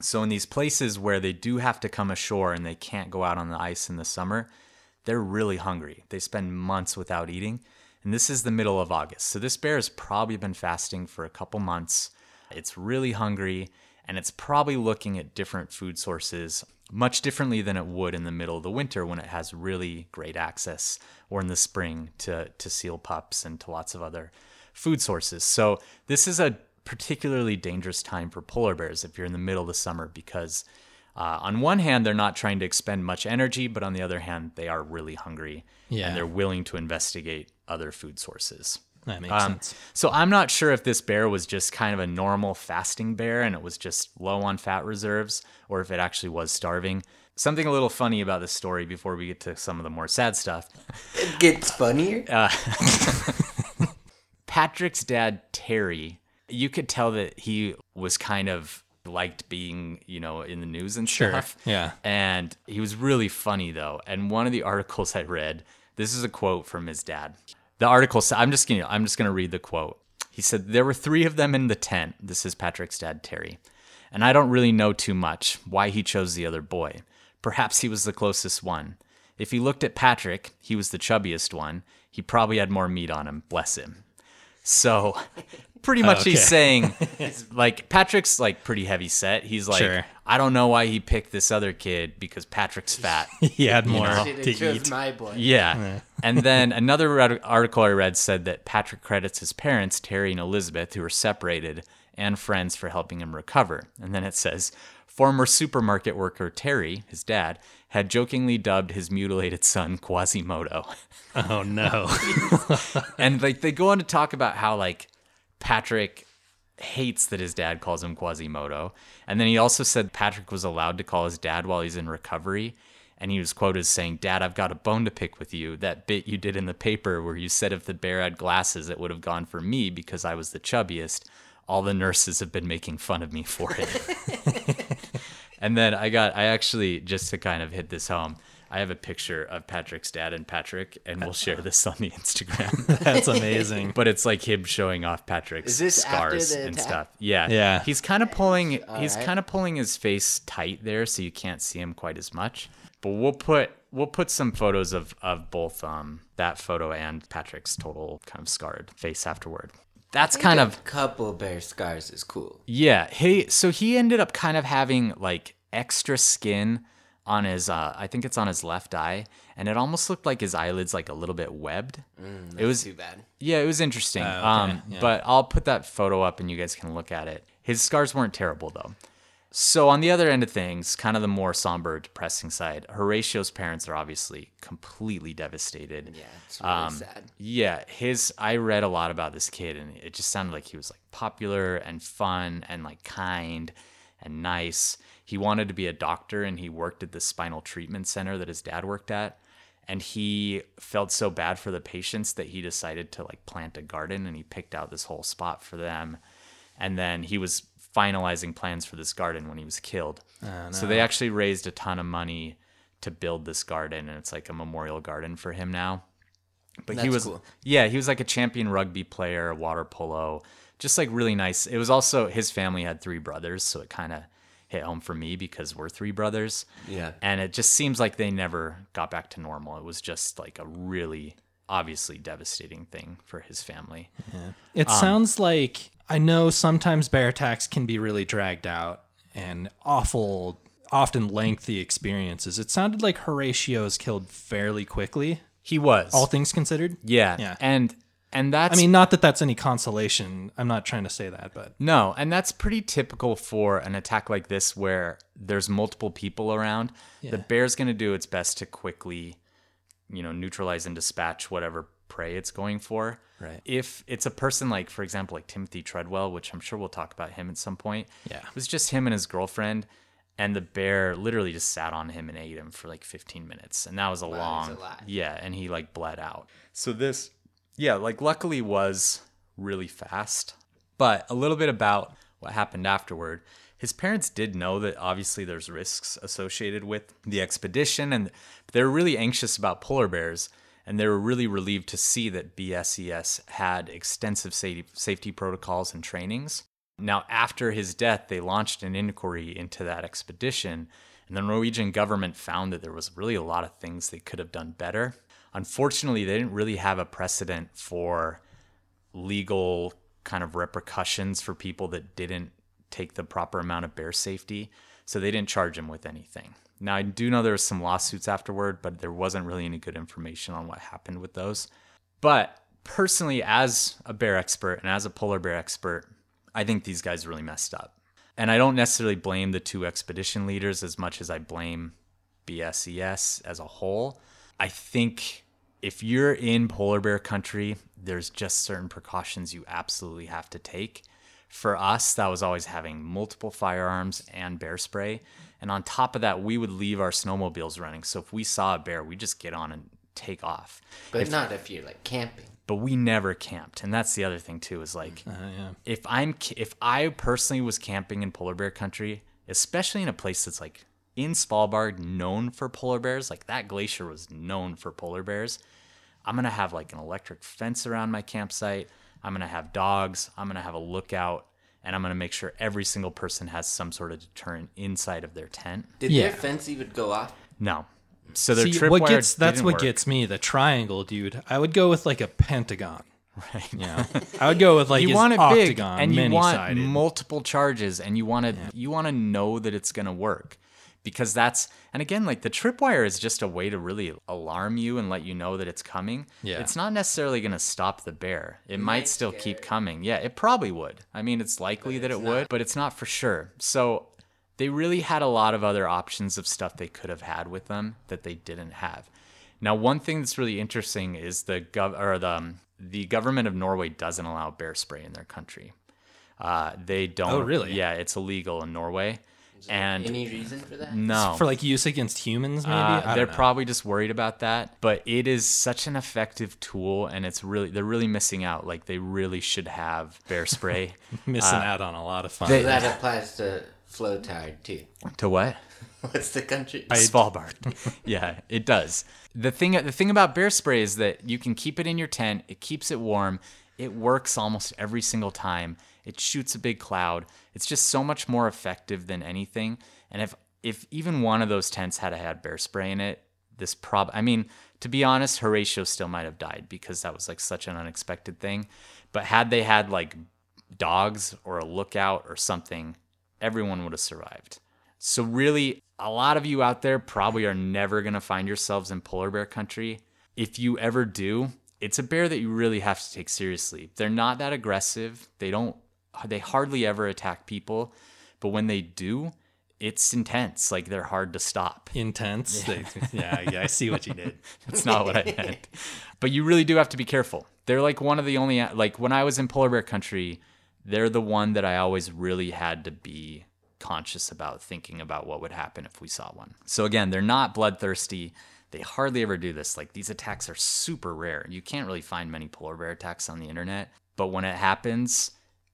S2: So, in these places where they do have to come ashore and they can't go out on the ice in the summer, they're really hungry. They spend months without eating. And this is the middle of August. So, this bear has probably been fasting for a couple months. It's really hungry and it's probably looking at different food sources much differently than it would in the middle of the winter when it has really great access or in the spring to, to seal pups and to lots of other food sources. So, this is a particularly dangerous time for polar bears if you're in the middle of the summer because uh, on one hand they're not trying to expend much energy but on the other hand they are really hungry
S4: Yeah.
S2: and they're willing to investigate other food sources
S4: That makes
S2: um,
S4: sense.
S2: so i'm not sure if this bear was just kind of a normal fasting bear and it was just low on fat reserves or if it actually was starving something a little funny about this story before we get to some of the more sad stuff
S3: It gets funnier. *laughs*
S2: Patrick's dad, Terry, you could tell that he was kind of liked being, you know, in the news and
S4: Sure,
S2: stuff.
S4: yeah.
S2: And he was really funny though. And one of the articles I read, this is a quote from his dad. The article said, I'm just gonna I'm just gonna read the quote. He said, There were three of them in the tent. This is Patrick's dad, Terry. And I don't really know too much why he chose the other boy. Perhaps he was the closest one. If he looked at Patrick, he was the chubbiest one. He probably had more meat on him, bless him. So, pretty much he's
S4: Okay.
S2: saying, *laughs* like, Patrick's like pretty heavy set. He's like,
S4: Sure.
S2: I don't know why he picked this other kid because Patrick's fat. *laughs*
S4: He had more
S3: Should
S4: to eat.
S3: my boy.
S2: Yeah. and then *laughs* another article I read said that Patrick credits his parents, Terry and Elizabeth, who were separated, and friends for helping him recover. And then it says, former supermarket worker Terry, his dad, had jokingly dubbed his mutilated son Quasimodo.
S4: Oh no.
S2: and like they go on to talk about how like Patrick hates that his dad calls him Quasimodo. And then he also said Patrick was allowed to call his dad while he's in recovery. And he was quoted as saying, Dad, I've got a bone to pick with you. That bit you did in the paper where you said if the bear had glasses, it would have gone for me because I was the chubbiest. All the nurses have been making fun of me for it. *laughs* *laughs* and then I got, I actually, just to kind of hit this home, I have a picture of Patrick's dad and Patrick, and we'll share this on the Instagram. *laughs*
S4: That's amazing.
S2: but it's like him showing off Patrick's
S3: Is this after
S2: scars and
S3: attack?
S2: stuff. Yeah,
S4: Yeah.
S2: He's kind of pulling. he's
S3: right.
S2: kind of pulling his face tight there, so you can't see him quite as much. But we'll put we'll put some photos of of both um that photo and Patrick's total kind of scarred face afterward. That's kind of
S3: couple bear scars is cool.
S2: yeah. He so he ended up kind of having like extra skin on his uh I think it's on his left eye and it almost looked like his eyelids like a little bit webbed. it was
S3: Too bad.
S2: yeah, it was interesting.
S4: okay,
S2: Um,
S4: yeah.
S2: but I'll put that photo up and you guys can look at it. His scars weren't terrible though. So on the other end of things, kind of the more somber, depressing side, Horatio's parents are obviously completely devastated.
S3: Yeah, it's really
S2: Um,
S3: sad.
S2: Yeah, his I read a lot about this kid and it just sounded like he was like popular and fun and like kind and nice. He wanted to be a doctor and he worked at the spinal treatment center that his dad worked at. And he felt so bad for the patients that he decided to like plant a garden and he picked out this whole spot for them. And then he was finalizing plans for this garden when he was killed. Ah, so they actually raised a ton of money to build this garden and it's like a memorial garden for him now. But he was
S3: cool.
S2: yeah, he was like a champion rugby player, water polo, just like really nice. It was also his family had three brothers, so it kind of hit home for me because we're three brothers.
S3: Yeah.
S2: And it just seems like they never got back to normal. It was just like a really obviously devastating thing for his family.
S4: It
S2: Um,
S4: sounds like I know sometimes bear attacks can be really dragged out and awful, often lengthy experiences. It sounded like Horatio was killed fairly quickly,
S2: He was.
S4: all things considered.
S2: yeah.
S4: Yeah.
S2: And and that's
S4: I mean, not that that's any consolation. I'm not trying to say that, but
S2: No, and that's pretty typical for an attack like this where there's multiple people around. The bear's going to do its best to quickly, you know, neutralize and dispatch whatever prey it's going for.
S4: Right.
S2: If it's a person like, for example, like Timothy Treadwell, which I'm sure we'll talk about him at some point.
S4: Yeah.
S2: It was just him and his girlfriend, and the bear literally just sat on him and ate him for like 15 minutes, and that was a long.
S3: a.
S2: Yeah, and he like bled out. So this, yeah, like luckily was really fast. But a little bit about what happened afterward. His parents did know that obviously there's risks associated with the expedition, and they were really anxious about polar bears. And they were really relieved to see that BSES had extensive safety, safety protocols and trainings. Now, after his death, they launched an inquiry into that expedition, and the Norwegian government found that there was really a lot of things they could have done better. Unfortunately, they didn't really have a precedent for legal kind of repercussions for people that didn't take the proper amount of bear safety, so they didn't charge him with anything. Now, I do know there was some lawsuits afterward, but there wasn't really any good information on what happened with those. But personally, as a bear expert and as a polar bear expert, I think these guys really messed up. And I don't necessarily blame the two expedition leaders as much as I blame BSES as a whole. I think if you're in polar bear country, there's just certain precautions you absolutely have to take. For us, that was always having multiple firearms and bear spray. And on top of that, we would leave our snowmobiles running. So if we saw a bear, we just get on and take off.
S3: But not if you're like camping.
S2: But we never camped. And that's the other thing too is like uh, if I'm if I personally was camping in polar bear country, especially in a place that's like in Svalbard known for polar bears, like that glacier was known for polar bears. I'm gonna have like an electric fence around my campsite. I'm gonna have dogs. I'm gonna have a lookout, and I'm gonna make sure every single person has some sort of deterrent inside of their tent.
S3: Did
S4: Yeah.
S3: their fence even go off?
S2: No, so their
S4: See,
S2: tripwire
S4: what gets that's what
S2: work.
S4: gets me the triangle, dude. I would go with like a pentagon. Right. Yeah. I would go with like
S2: you
S4: his
S2: want it
S4: octagon,
S2: big and you want multiple charges and you want to you want to know that it's going to work because that's and again like the tripwire is just a way to really alarm you and let you know that it's coming
S4: Yeah.
S2: it's not necessarily going to stop the bear it might
S3: might
S2: still
S3: scare
S2: keep
S3: it.
S2: coming yeah it probably would i mean it's likely that it would
S3: not.
S2: but it's not for sure so they really had a lot of other options of stuff they could have had with them that they didn't have now, one thing that's really interesting is the gov or the um, the government of Norway doesn't allow bear spray in their country. Uh, they don't.
S4: Oh, really?
S2: Yeah, it's illegal in Norway. And
S3: Any reason for that?
S2: no,
S4: for like use against humans, maybe.
S2: uh, they're
S4: know.
S2: probably just worried about that. But it is such an effective tool, and it's really they're really missing out. Like they really should have bear spray. *laughs*
S4: missing out on a lot of fun.
S2: they-
S3: that applies to flow tide too. *laughs*
S2: to what? *laughs*
S3: What's the country?
S2: I, Svalbard. yeah, it does. The thing the thing about bear spray is that you can keep it in your tent. It keeps it warm. It works almost every single time. It shoots a big cloud. It's just so much more effective than anything. And if if even one of those tents had had bear spray in it, this prob I mean, to be honest, Horatio still might have died because that was like such an unexpected thing. But had they had like dogs or a lookout or something, everyone would have survived. So really, a lot of you out there probably are never going to find yourselves in polar bear country. If you ever do, it's a bear that you really have to take seriously. They're not that aggressive. They don't they hardly ever attack people, but when they do, it's intense. Like they're hard to stop.
S4: intense. They- Yeah. yeah, I see what you did. *laughs*
S2: That's not what I meant. But you really do have to be careful. They're like one of the only like when I was in polar bear country, they're the one that I always really had to be conscious about thinking about what would happen if we saw one. So again, they're not bloodthirsty. They hardly ever do this. Like these attacks are super rare. You can't really find many polar bear attacks on the internet, but when it happens,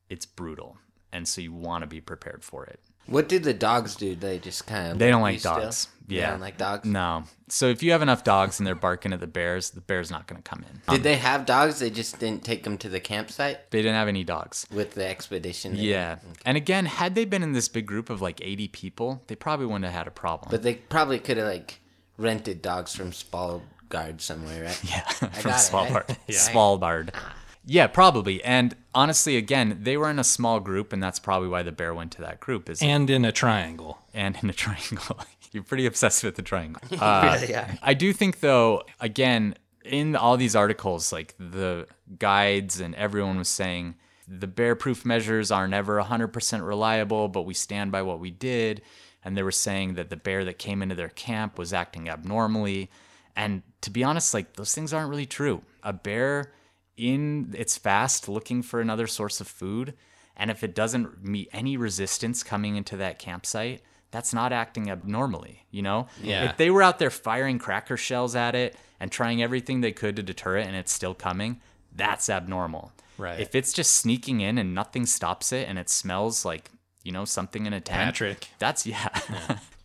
S2: it's brutal. And so you want to be prepared for it.
S3: What do the dogs do? They just kind of
S2: They don't like dogs.
S3: They
S2: Yeah.
S3: don't like dogs.
S2: No. So if you have enough dogs and they're barking at the bears, the bear's not going to come in.
S3: Did they have dogs? They just didn't take them to the campsite
S2: They didn't have any dogs.
S3: with the expedition. they-
S2: Yeah. And again, had they been in this big group of like 80 people, they probably wouldn't have had a problem.
S3: But they probably could have like rented dogs from Svalbard somewhere, right? *laughs*
S2: Yeah, from
S3: got it, right?
S2: Svalbard. *laughs*
S3: Yeah.
S2: Svalbard. Ah. Yeah, probably. And honestly, again, they were in a small group, and that's probably why the bear went to that group. Is
S4: And in a triangle.
S2: and in a *laughs* triangle. *laughs* You're pretty obsessed with the triangle. *laughs* Uh,
S3: really are.
S2: I do think, though, again, in all these articles, like the guides and everyone was saying, the bear proof measures are never 100% reliable, but we stand by what we did. And they were saying that the bear that came into their camp was acting abnormally. And to be honest, like those things aren't really true. A bear in its fast looking for another source of food, and if it doesn't meet any resistance coming into that campsite, that's not acting abnormally, you know?
S4: Yeah.
S2: If they were out there firing cracker shells at it and trying everything they could to deter it and it's still coming, that's abnormal.
S4: Right.
S2: If it's just sneaking in and nothing stops it and it smells like, you know, something in a tent,
S4: Patrick.
S2: that's *laughs* yeah.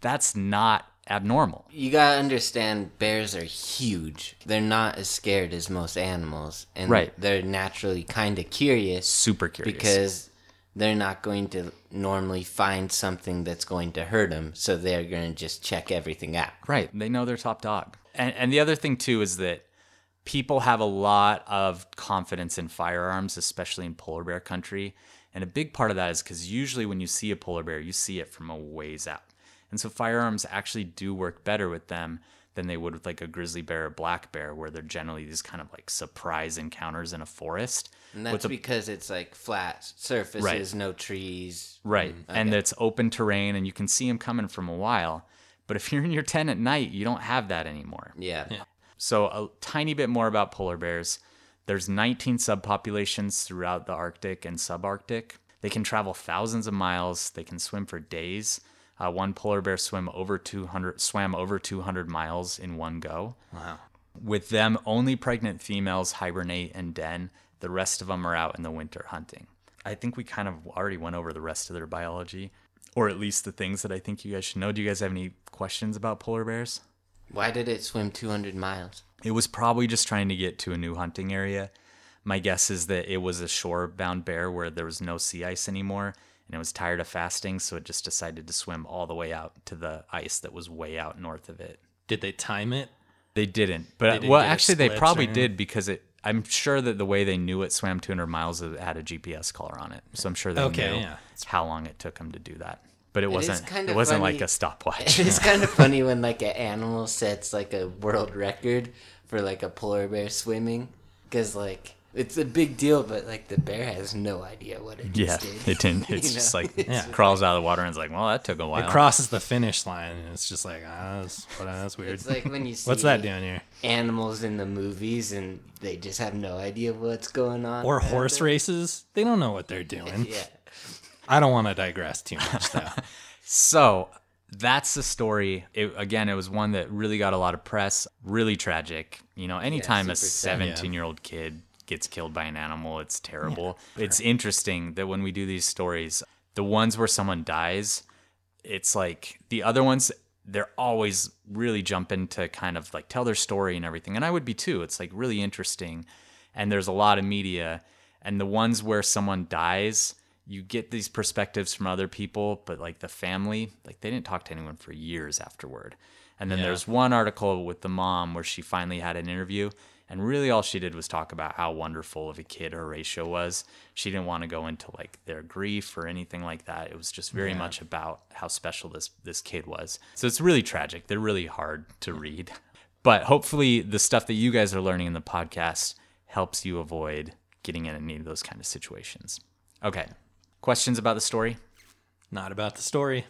S2: that's not abnormal.
S3: You gotta understand, bears are huge. They're not as scared as most animals, and
S2: Right.
S3: they're naturally kind of curious
S2: Super curious.
S3: because they're not going to normally find something that's going to hurt them, so they're gonna just check everything out.
S2: Right. They know they're top dog. And and the other thing too is that people have a lot of confidence in firearms, especially in polar bear country. And a big part of that is because usually when you see a polar bear, you see it from a ways out. And so firearms actually do work better with them than they would with like a grizzly bear or black bear, where they're generally these kind of like surprise encounters in a forest.
S3: And that's
S2: with a-
S3: because it's like flat surfaces,
S2: Right.
S3: no trees.
S2: Right. Mm, and it's open terrain and you can see them coming from a while. But if *laughs* you're in your tent at night, you don't have that anymore.
S3: Yeah.
S2: So, a tiny bit more about polar bears. There's 19 subpopulations throughout the Arctic and subarctic. They can travel thousands of miles. They can swim for days. Uh, one polar bear swim over 200 swam over 200 miles in one go.
S4: Wow.
S2: With them, only pregnant females hibernate and den. The rest of them are out in the winter hunting. I think we kind of already went over the rest of their biology, or at least the things that I think you guys should know. Do you guys have any questions about polar bears?
S3: Why did it swim 200 miles?
S2: It was probably just trying to get to a new hunting area. My guess is that it was a shore bound bear where there was no sea ice anymore and it was tired of fasting, so it just decided to swim all the way out to the ice that was way out north of it.
S4: Did they time it?
S2: They didn't. But
S4: didn't
S2: well, actually they probably
S4: or-
S2: did because it I'm sure that the way they knew it swam 200 miles it had a GPS collar on it. So I'm sure they
S4: Okay,
S2: knew
S4: yeah.
S2: how long it took them to do that. But it,
S3: is
S2: wasn't
S3: kinda
S2: it wasn't
S3: funny.
S2: like a stopwatch. *laughs*
S3: it's kind of funny when like an animal sets like a world record for like a polar bear swimming because like it's a big deal but like the bear has no idea what it
S2: yeah,
S3: just did
S2: it didn't. *laughs* It's
S3: You
S2: just
S3: know?
S2: like
S4: Yeah.
S2: crawls out of the water and it's like, well, that took a while.
S4: It crosses the finish line and it's just like, ah, that's, what, that's weird.
S3: it's like when you see *laughs*
S4: What's that doing here?
S3: animals in the movies and they just have no idea what's going on
S4: Or horse
S3: them.
S4: races? They don't know what they're *laughs* doing.
S3: yeah
S4: I don't want to digress too much, though.
S2: So that's the story. It, again, it was one that really got a lot of press. Really tragic. You know, anytime a
S3: super sad.
S2: 17 year old kid gets killed by an animal, it's terrible. It's interesting that when we do these stories, the ones where someone dies, it's like the other ones, they're always really jumping to kind of like tell their story and everything. And I would be too. It's like really interesting. And there's a lot of media. And the ones where someone dies, you get these perspectives from other people, but like the family, like they didn't talk to anyone for years afterward. And then
S4: Yeah.
S2: there's one article with the mom where she finally had an interview, and really all she did was talk about how wonderful of a kid Horatio was. She didn't want to go into like their grief or anything like that. It was just very much about how special this this kid was. So it's really tragic. They're really hard to read. But hopefully the stuff that you guys are learning in the podcast helps you avoid getting in any of those kind of situations. Okay. Questions about the story?
S4: Not about the story.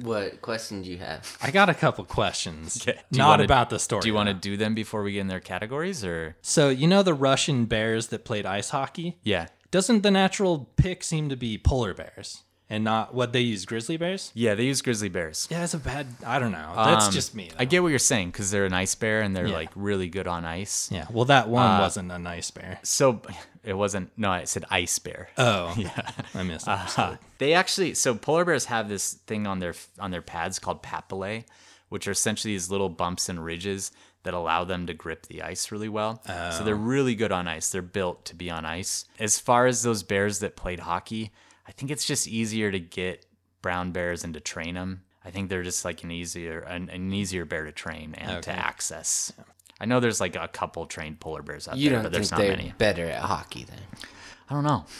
S3: What question do you have
S4: I got a couple questions.
S2: Okay.
S4: Not
S2: wanna-
S4: about the story.
S2: Do you want to do them before we get in their categories or
S4: So, you know the Russian bears that played ice hockey?
S2: Yeah.
S4: Doesn't the natural pick seem to be polar bears and not what they use, grizzly bears?
S2: Yeah, they use grizzly bears.
S4: Yeah, it's a bad. I don't know. That's
S2: Um,
S4: just me.
S2: I get what you're saying because they're an ice bear and they're
S4: Yeah.
S2: like really good on ice.
S4: Yeah. Well, that one
S2: Uh,
S4: wasn't a nice bear.
S2: So *laughs* it wasn't. No, I said ice bear.
S4: Oh, *laughs* yeah. I missed it.
S2: Uh, they actually so polar bears have this thing on their on their pads called papillae, which are essentially these little bumps and ridges that allow them to grip the ice really well. So they're really good on ice. They're built to be on ice. As far as those bears that played hockey, I think it's just easier to get brown bears and to train them. I think they're just like an easier an, an easier bear to train and to access. I know there's like a couple trained polar bears out
S3: You
S2: there,
S3: don't
S2: but
S3: think
S2: there's not
S3: they're
S2: many.
S3: better at hockey then?
S2: I don't know. *laughs*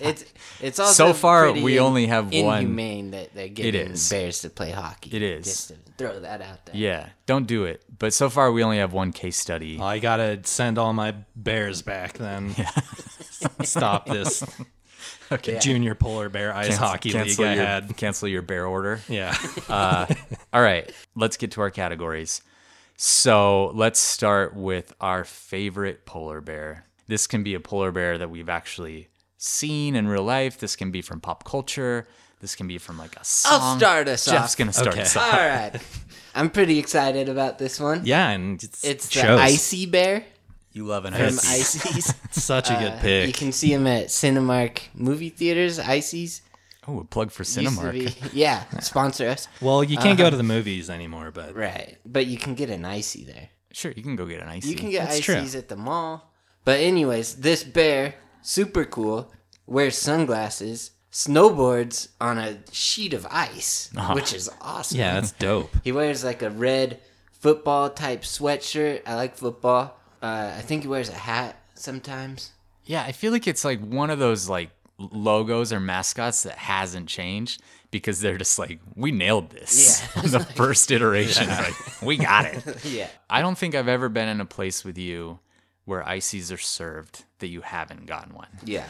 S3: It's it's also
S2: So far,
S3: pretty
S2: we only have one-
S3: inhumane that they're getting
S2: is.
S3: bears to play hockey.
S2: It is.
S3: Just to throw that out there.
S2: Yeah, don't do it. But so far, we only have one case study.
S4: I gotta send all my bears back then. *laughs* Stop this *laughs* junior polar bear ice
S2: Cancel-
S4: hockey league
S2: cancel
S4: I
S2: your,
S4: had.
S2: Cancel your bear order.
S4: Yeah. *laughs*
S2: Uh, all right, let's get to our categories. So let's start with our favorite polar bear. This can be a polar bear that we've actually seen in real life. This can be from pop culture. This can be from like a song.
S3: I'll start us
S2: Jeff's
S3: off.
S2: gonna start
S4: Okay.
S2: us off.
S3: right. I'm pretty excited about this one. *laughs*
S4: Yeah, and it's,
S3: It's the
S4: shows.
S3: ICEE Bear
S2: You love an
S3: from
S2: ICEE.
S3: ICEE's. *laughs*
S4: Such a good
S3: Uh,
S4: pick.
S3: You can see him at Cinemark movie theaters. ICEE's.
S2: Oh, a plug for
S3: Used to
S2: Cinemark.
S3: be- *laughs* Yeah, sponsor us.
S4: well, you can't go to the movies anymore, but
S3: Right. But you can get an ICEE there.
S2: Sure, you can go get an ICEE.
S3: You can get
S4: That's true.
S3: ices at the mall. But anyways, this bear, super cool, wears sunglasses, snowboards on a sheet of ice,
S2: Uh-huh.
S3: which is awesome.
S4: yeah, that's dope.
S3: He wears like a red football type sweatshirt. I like football. Uh, I think he wears a hat sometimes.
S2: Yeah, I feel like it's like one of those like logos or mascots that hasn't changed because they're just like, we nailed this.
S3: Yeah. *laughs*
S2: the first iteration. Like, we got it. *laughs*
S3: Yeah.
S2: I don't think I've ever been in a place with you where ices are served that you haven't gotten one.
S3: Yeah.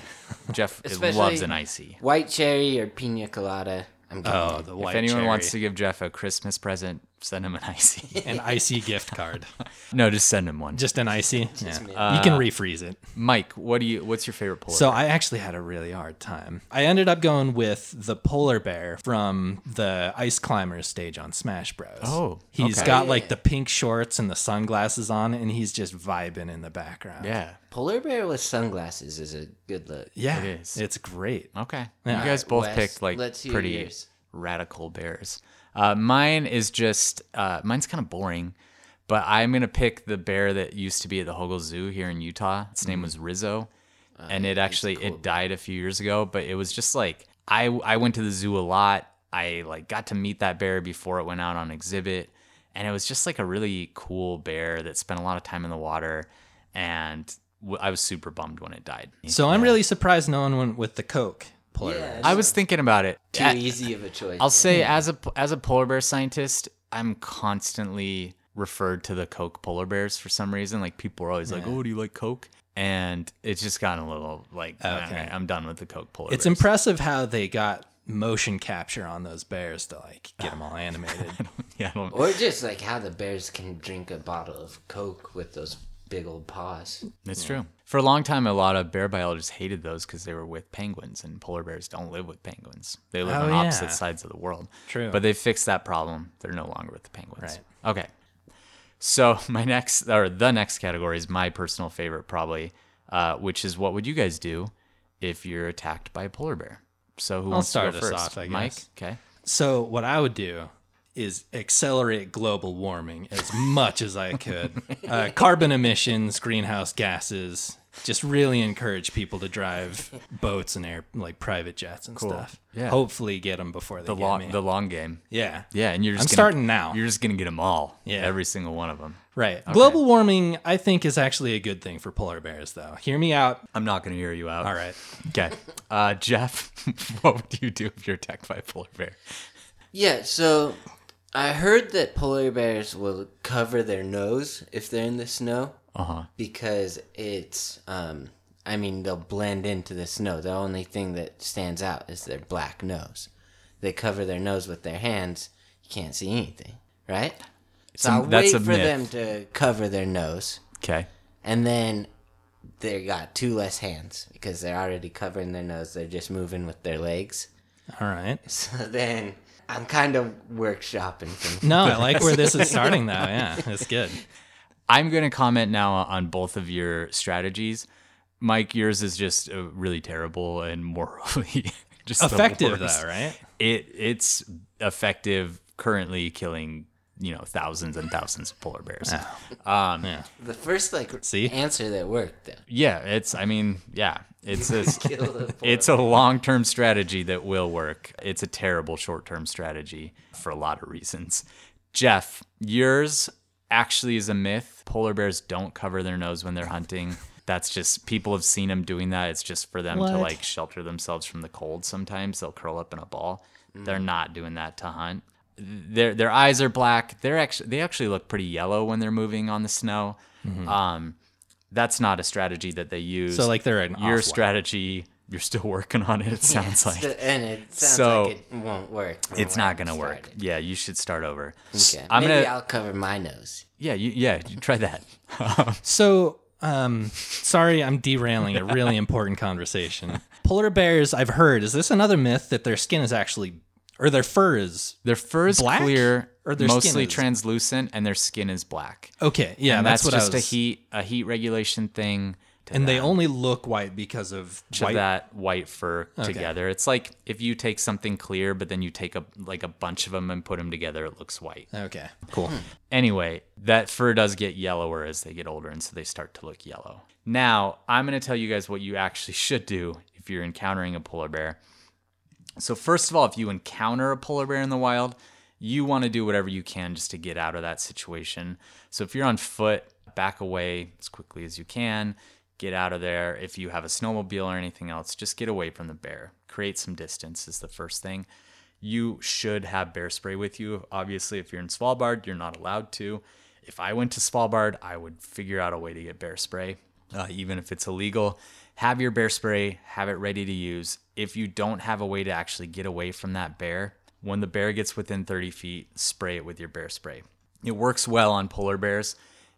S2: Jeff *laughs*
S3: Especially-
S2: loves an ICEE.
S3: White cherry or pina colada. I'm getting
S4: Oh, the white
S2: if anyone
S4: cherry.
S2: wants to give Jeff a Christmas present, send him an ICEE.
S4: an ICEE gift card, *laughs*
S2: no, just send him one.
S4: just an ICEE.
S3: me.
S4: Yeah. you can refreeze it.
S2: Mike, what do you? What's your favorite polar?
S4: So
S2: bear?
S4: I actually had a really hard time. I ended up going with the polar bear from the ice climbers stage on Smash Bros.
S2: Oh,
S4: he's
S2: okay.
S4: got like the pink shorts and the sunglasses on, and he's just vibing in the background.
S2: yeah,
S3: Polar bear with sunglasses is a good look.
S4: yeah,
S2: It is.
S4: It's great.
S2: Okay.
S4: Yeah.
S2: You guys both
S3: Wes,
S2: picked like
S3: let's
S2: pretty
S3: yours.
S2: radical bears. Uh, mine is just uh, mine's kind of boring, but I'm gonna pick the bear that used to be at the Hogle Zoo here in Utah. Its
S3: Mm.
S2: name was Rizzo, and
S3: Uh,
S2: it actually it died a few years ago. But it was just like I I went to the zoo a lot. I like got to meet that bear before it went out on exhibit, and it was just like a really cool bear that spent a lot of time in the water, and w- I was super bummed when it died.
S4: So I'm really surprised no one went with the Coke polar
S3: Yeah,
S4: bear.
S2: I was thinking about it.
S3: Too
S2: At-
S3: easy of a choice.
S2: I'll say as a as a polar bear scientist, I'm constantly referred to the Coke polar bears for some reason. Like people are always like, "Oh, do you like Coke?" And it's just gotten a little like,
S4: Okay.
S2: okay, I'm done with the Coke polar bears.
S4: It's
S2: bears.
S4: impressive how they got motion capture on those bears to like get them all *laughs* animated.
S2: yeah, I don't,
S3: Or just like how the bears can drink a bottle of Coke with those big old paws.
S2: it's true. For a long time, a lot of bear biologists hated those because they were with penguins, and polar bears don't live with penguins. They live
S4: Oh,
S2: on opposite
S4: yeah.
S2: sides of the world.
S4: True.
S2: But they fixed that problem. They're no longer with the penguins.
S4: Right.
S2: Okay. So *laughs* my next or the next category is my personal favorite, probably, uh, which is what would you guys do if you're attacked by a polar bear? So who wants
S4: start
S2: to go
S4: us
S2: first?
S4: off, I
S2: Mike. Okay.
S4: So what I would do is accelerate global warming as much as I could. *laughs* Uh, carbon emissions, greenhouse gases, just really encourage people to drive boats and air like private jets and stuff.
S2: Yeah.
S4: Hopefully get them before they
S2: The
S4: get
S2: long
S4: me.
S2: the long game.
S4: yeah.
S2: Yeah, and you're just
S4: I'm
S2: gonna,
S4: starting now.
S2: You're just gonna get them all.
S4: Yeah.
S2: Every single one of them.
S4: Right. Global warming, I think, is actually a good thing for polar bears, though. Hear me out.
S2: I'm not gonna hear you out.
S4: All right.
S2: Okay. Uh, Jeff, *laughs* what would you do if you're attacked by a polar bear?
S3: Yeah, so I heard that polar bears will cover their nose if they're in the snow
S2: Uh huh.
S3: because it's um I mean they'll blend into the snow. The only thing that stands out is their black nose. They cover their nose with their hands. You can't see anything, right? So I'll wait for
S2: myth.
S3: them to cover their nose,
S2: Okay.
S3: and then they got two less hands because they're already covering their nose. They're just moving with their legs.
S4: All right. *laughs*
S3: So then I'm kind of workshopping things.
S4: No, I like where this is *laughs* starting, though. Yeah, it's good.
S2: I'm going to comment now on both of your strategies. Mike, yours is just uh, really terrible and morally *laughs* just
S4: Effective, though, right?
S2: It it's effective currently killing you know thousands and thousands of polar bears.
S4: Um, yeah.
S3: The first like
S4: See?
S3: answer that worked though.
S2: Yeah, it's. I mean, yeah, it's a, *laughs* it's a long term strategy that will work. It's a terrible short term strategy for a lot of reasons. Jeff, yours actually is a myth. Polar bears don't cover their nose when they're hunting. That's just people have seen them doing that. It's just for them to like shelter themselves from the cold. Sometimes they'll curl up in a ball. They're mm. not doing that to hunt. Their their eyes are black. They're actually they actually look pretty yellow when they're moving on the snow. Um, that's not a strategy that they use.
S4: So, like, they're an
S2: your
S4: off-white.
S2: strategy. You're still *laughs* working on it. It sounds like
S3: St- and it sounds
S2: So,
S3: like it won't work.
S2: it's not gonna work.
S3: started.
S2: Yeah, you should start over.
S3: Okay,
S2: I'm
S3: maybe
S2: gonna.
S3: I'll cover my nose.
S2: Yeah, you, yeah. You try that. *laughs*
S4: So, um, sorry, I'm derailing a really *laughs* important conversation. Polar bears, I've heard, is this another myth that their skin is actually, or their fur is?
S2: Their fur is
S4: Black?
S2: clear,
S4: Or their
S2: mostly translucent, and their skin is black.
S4: Okay, yeah,
S2: and
S4: that's,
S2: that's,
S4: what
S2: just
S4: was.
S2: a heat a heat regulation thing.
S4: and they only look white because of white.
S2: that white fur together. It's like if you take something clear, but then you take a like a bunch of them and put them together, it looks white.
S4: Okay, cool. Hmm.
S2: Anyway, that fur does get yellower as they get older, and so they start to look yellow. Now, I'm going to tell you guys what you actually should do if you're encountering a polar bear. So, first of all, if you encounter a polar bear in the wild, you want to do whatever you can just to get out of that situation. So, if you're on foot, back away as quickly as you can, get out of there. If you have a snowmobile or anything else, just get away from the bear. Create some distance is the first thing. You should have bear spray with you. Obviously, if you're in Svalbard, you're not allowed to. If I went to Svalbard, I would figure out a way to get bear spray, uh, even if it's illegal. Have your bear spray, have it ready to use. If you don't have a way to actually get away from that bear, when the bear gets within 30 feet, spray it with your bear spray. It works well on polar bears.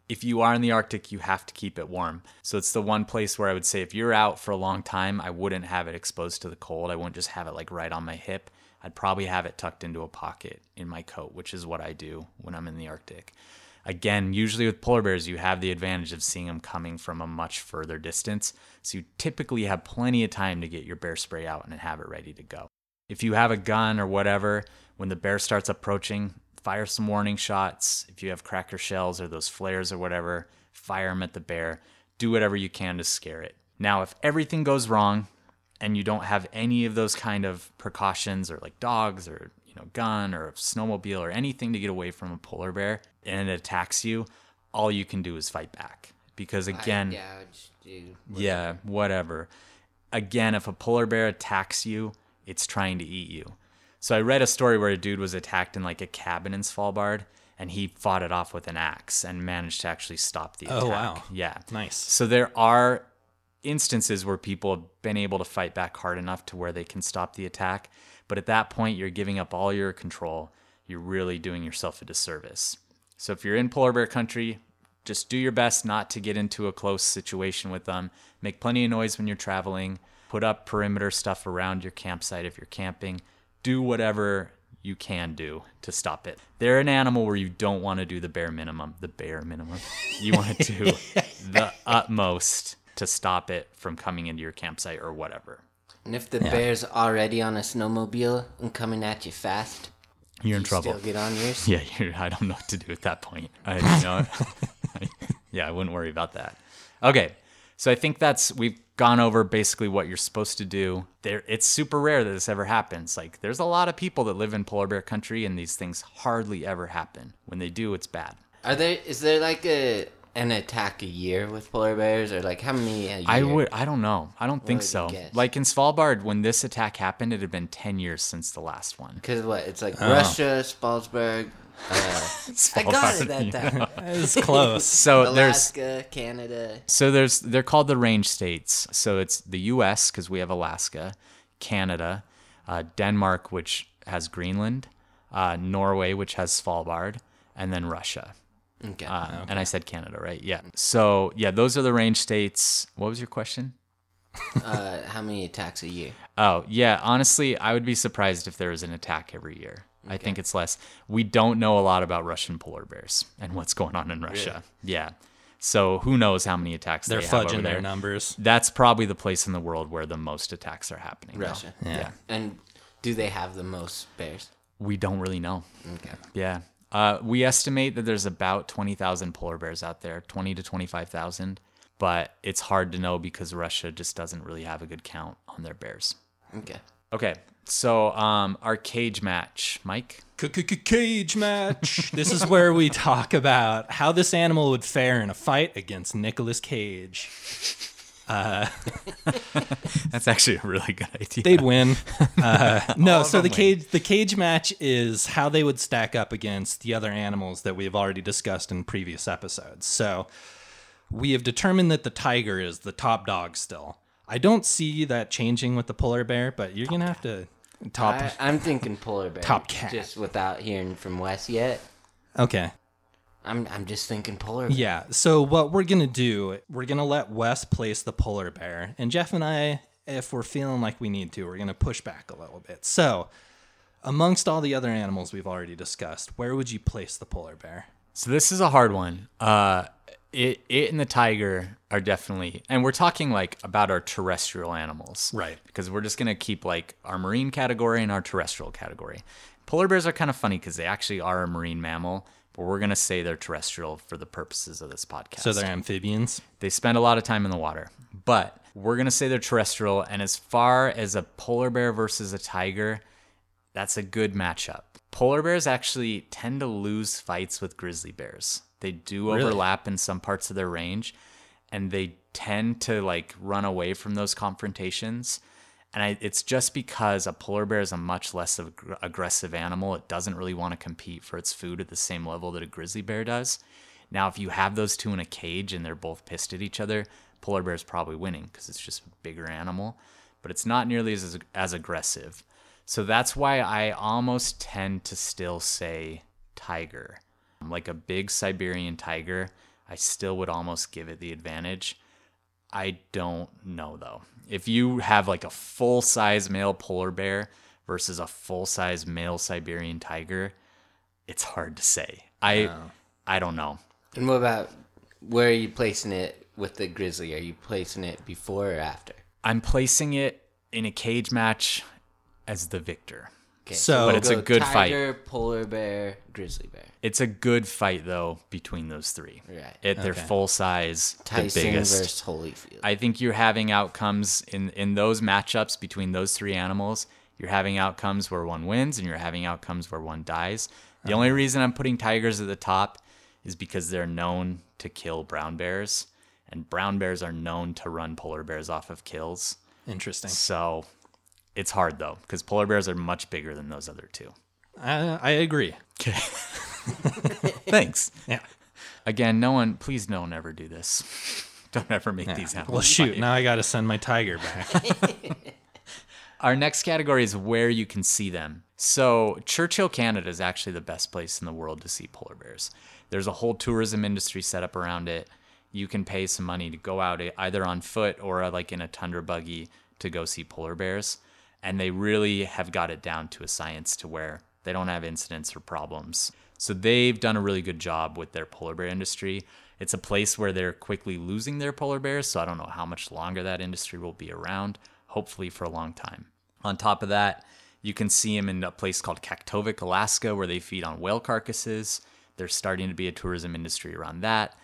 S2: If you are in the Arctic, you have to keep it warm. So it's the one place where I would say if you're out for a long time, I wouldn't have it exposed to the cold. I wouldn't just have it like right on my hip. I'd probably have it tucked into a pocket in my coat, which is what I do when I'm in the Arctic. Again, usually with polar bears, you have the advantage of seeing them coming from a much further distance. So you typically have plenty of time to get your bear spray out and have it ready to go. If you have a gun or whatever, when the bear starts approaching, fire some warning shots. If you have cracker shells or those flares or whatever, fire them at the bear. Do whatever you can to scare it. Now, if everything goes wrong and you don't have any of those kind of precautions or like dogs or you know gun or a snowmobile or anything to get away from a polar bear and it attacks you, all you can do is fight back. Because again,
S3: gouge, do
S2: yeah, whatever. Again, if a polar bear attacks you, it's trying to eat you. So I read a story where a dude was attacked in like a cabin in Svalbard and he fought it off with an axe and managed to actually stop the attack.
S4: Oh, wow.
S2: Yeah.
S4: Nice.
S2: So there are instances where people have been able to fight back hard enough to where they can stop the attack, but at that point you're giving up all your control. You're really doing yourself a disservice. So if you're in polar bear country, just do your best not to get into a close situation with them. Make plenty of noise when you're traveling. Put up perimeter stuff around your campsite if you're camping. Do whatever you can do to stop it. They're an animal where you don't want to do the bare minimum. The bare minimum. You want to do *laughs* the utmost to stop it from coming into your campsite or whatever.
S3: And if the bear's already on a snowmobile and coming at you fast,
S2: You're in
S3: you
S2: trouble.
S3: still get on yours. *laughs*
S2: Yeah, you're, I don't know what to do at that point. I, you know, *laughs* yeah, I wouldn't worry about that. Okay, so I think that's we've gone over basically what you're supposed to do. There, it's super rare that this ever happens. Like, there's a lot of people that live in polar bear country, and these things hardly ever happen. When they do, it's bad.
S3: Are there is there like a an attack a year with polar bears or like how many a year?
S2: I would, I don't know. I don't think so.
S3: guess?
S2: Like in Svalbard, when this attack happened, it had been 10 years since the last one.
S3: Because what? It's
S2: Oh.
S3: like Russia, Svalbard. Uh, *laughs* I got it that time.
S4: It's close. *laughs*
S2: So there's
S3: Alaska, Canada.
S2: So there's they're called the range states. So it's the U.S. because we have Alaska, Canada, uh, Denmark, which has Greenland, uh, Norway, which has Svalbard, and then Russia.
S3: Okay.
S2: Uh, And I said Canada, right? Yeah. So yeah, those are the range states. What was your question?
S3: uh, how many attacks a year?
S2: Oh yeah, honestly, I would be surprised if there was an attack every year. I think it's less. We don't know a lot about Russian polar bears and what's going on in Russia. Yeah. So who knows how many attacks
S4: They're
S2: they have over
S4: fudging their numbers.
S2: That's probably the place in the world where the most attacks are happening.
S3: Russia.
S2: Yeah.
S3: And do they have the most bears?
S2: We don't really know.
S3: Okay.
S2: Yeah. Uh, we estimate that there's about 20,000 polar bears out there, 20 to 25,000, but it's hard to know because Russia just doesn't really have a good count on their bears.
S3: Okay.
S2: Okay, so um, our cage match, Mike.
S4: Cage match. *laughs* this is where we talk about how this animal would fare in a fight against Nicolas Cage. *laughs*
S2: That's actually a really good idea.
S4: They'd win. *laughs* Uh, no, so the cage the cage match is how they would stack up against the other animals that we've already discussed in previous episodes. So we have determined that the tiger is the top dog still. I don't see that changing with the polar bear, but you're gonna have to top.
S3: I, I'm thinking polar bear.
S4: Top cat.
S3: Just without hearing from Wes yet.
S4: okay.
S3: I'm I'm just thinking polar bear.
S4: Yeah. So what we're gonna do, we're gonna let Wes place the polar bear, and Jeff and I, if we're feeling like we need to, we're gonna push back a little bit. So, amongst all the other animals we've already discussed, where would you place the polar bear?
S2: So this is a hard one. Uh, it it and the tiger are definitely, and we're talking like about our terrestrial animals,
S4: Right.
S2: Because we're just gonna keep like our marine category and our terrestrial category. Polar bears are kind of funny because they actually are a marine mammal, but we're gonna say they're terrestrial for the purposes of this podcast.
S4: So they're amphibians.
S2: They spend a lot of time in the water, but we're gonna say they're terrestrial. And as far as a polar bear versus a tiger, that's a good matchup. Polar bears actually tend to lose fights with grizzly bears. They do
S4: Really?
S2: overlap in some parts of their range, and they tend to like run away from those confrontations. And I, it's just because a polar bear is a much less ag- aggressive animal. It doesn't really want to compete for its food at the same level that a grizzly bear does. Now, if you have those two in a cage and they're both pissed at each other, polar bear is probably winning because it's just a bigger animal, but it's not nearly as as aggressive. So that's why I almost tend to still say tiger. Like a big Siberian tiger, I still would almost give it the advantage. I don't know though. If you have like a full size male polar bear versus a full size male Siberian tiger, it's hard to say. I I don't know.
S3: And what about where are you placing it with the grizzly? Are you placing it before or after?
S2: I'm placing it in a cage match as the victor.
S3: Okay,
S4: So-
S3: we'll
S2: But it's a
S3: go
S2: good fight.
S3: tiger, polar bear, grizzly bear.
S2: It's a good fight though between those three.
S3: Right.
S2: At their full size, the biggest.
S3: versus Holyfield.
S2: I think you're having outcomes in in those matchups between those three animals. You're having outcomes where one wins, and you're having outcomes where one dies. The only reason I'm putting tigers at the top is because they're known to kill brown bears, and brown bears are known to run polar bears off of kills.
S4: Interesting.
S2: So it's hard though, because polar bears are much bigger than those other two.
S4: I, I agree.
S2: Okay. *laughs* Thanks.
S4: Yeah.
S2: Again, no one, please, no one ever do this. *laughs* Don't ever make these happen.
S4: Well, shoot. Now I got to send my tiger back. *laughs*
S2: Our next category is where you can see them. So, Churchill, Canada is actually the best place in the world to see polar bears. There's a whole tourism industry set up around it. You can pay some money to go out either on foot or uh, like in a tundra buggy to go see polar bears. And they really have got it down to a science to where they don't have incidents or problems. So, they've done a really good job with their polar bear industry. It's a place where they're quickly losing their polar bears. So, I don't know how much longer that industry will be around, hopefully, for a long time. On top of that, you can see them in a place called Kaktovik, Alaska, where they feed on whale carcasses. There's starting to be a tourism industry around that.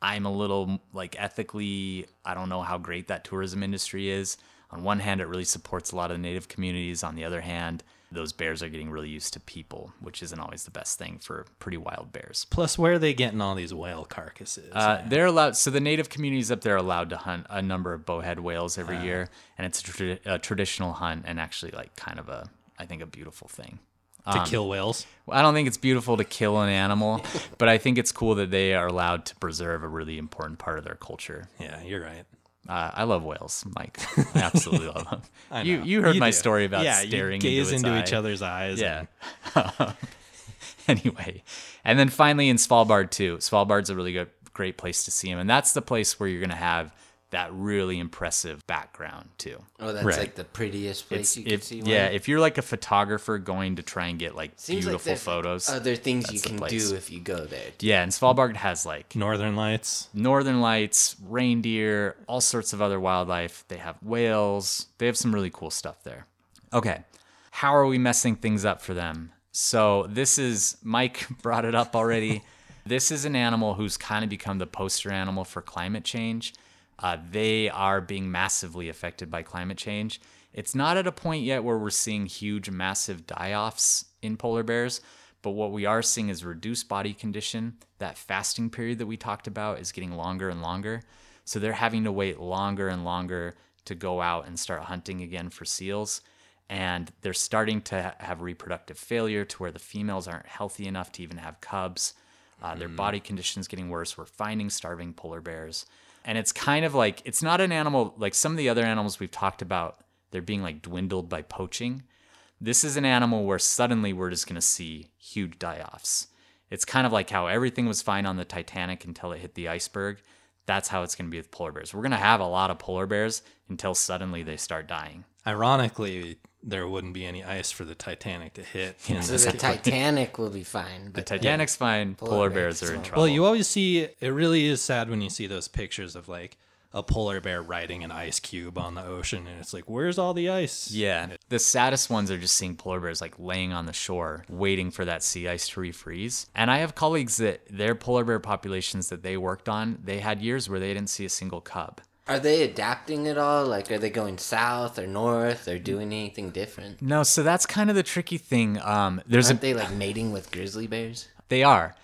S2: I'm a little like ethically, I don't know how great that tourism industry is. On one hand, it really supports a lot of the native communities. On the other hand, those bears are getting really used to people, which isn't always the best thing for pretty wild bears.
S4: Plus, where are they getting all these whale carcasses?
S2: Uh, they're allowed. So the native communities up there are allowed to hunt a number of bowhead whales every year, and it's a, tra- a traditional hunt and actually like kind of a, I think, a beautiful thing.
S4: to kill whales?
S2: I don't think it's beautiful to kill an animal, *laughs* but I think it's cool that they are allowed to preserve a really important part of their culture.
S4: Yeah, you're right.
S2: Uh, I love whales, Mike. I *laughs* absolutely love them.
S4: I
S2: You
S4: know.
S2: you heard my
S4: do.
S2: story about
S4: yeah,
S2: staring
S4: you gaze
S2: into,
S4: into, each other's eyes.
S2: Yeah.
S4: and- *laughs*
S2: anyway, and then finally in Svalbard too. Svalbard's a really good, great place to see them, and that's the place where you're gonna have that really impressive background too.
S3: oh, that's
S4: Right.
S3: like the prettiest place
S2: It's
S3: you can
S2: if
S3: see.
S2: yeah,
S3: one.
S2: if you're like a photographer going to try and get like
S3: Seems
S2: beautiful
S3: like there's
S2: photos.
S3: Other things you can
S2: place.
S3: do if you go there. too.
S2: yeah, and Svalbard has like
S4: Northern Lights.
S2: northern lights, reindeer, all sorts of other wildlife. They have whales. They have some really cool stuff there. Okay. How are we messing things up for them? So this is Mike *laughs* brought it up already. *laughs* this is an animal who's kind of become the poster animal for climate change. Uh, they are being massively affected by climate change. It's not at a point yet where we're seeing huge, massive die offs in polar bears, but what we are seeing is reduced body condition. That fasting period that we talked about is getting longer and longer. So they're having to wait longer and longer to go out and start hunting again for seals. And they're starting to have reproductive failure to where the females aren't healthy enough to even have cubs. Uh, their body conditions getting worse. We're finding starving polar bears. And it's kind of like, it's not an animal like some of the other animals we've talked about, they're being like dwindled by poaching. This is an animal where suddenly we're just going to see huge die offs. It's kind of like how everything was fine on the Titanic until it hit the iceberg. That's how it's going to be with polar bears. We're going to have a lot of polar bears until suddenly they start dying.
S4: Ironically, there wouldn't be any ice for the Titanic to hit. in
S3: So
S4: this
S3: the Titanic will be fine.
S2: The
S3: But
S2: Titanic's fine, polar,
S3: Polar
S2: bears
S3: bears
S2: are in trouble.
S4: Well, you always see it really is sad when you see those pictures of like a polar bear riding an ice cube on the ocean and it's like where's all the ice?
S2: Yeah. The saddest ones are just seeing polar bears like laying on the shore, waiting for that sea ice to refreeze. And I have colleagues that their polar bear populations that they worked on, they had years where they didn't see a single cub.
S3: Are they adapting at all? Like, are they going south or north or doing anything different?
S2: No, so that's kind of the tricky thing. Um, there's
S3: Aren't they like mating with grizzly bears?
S2: They are.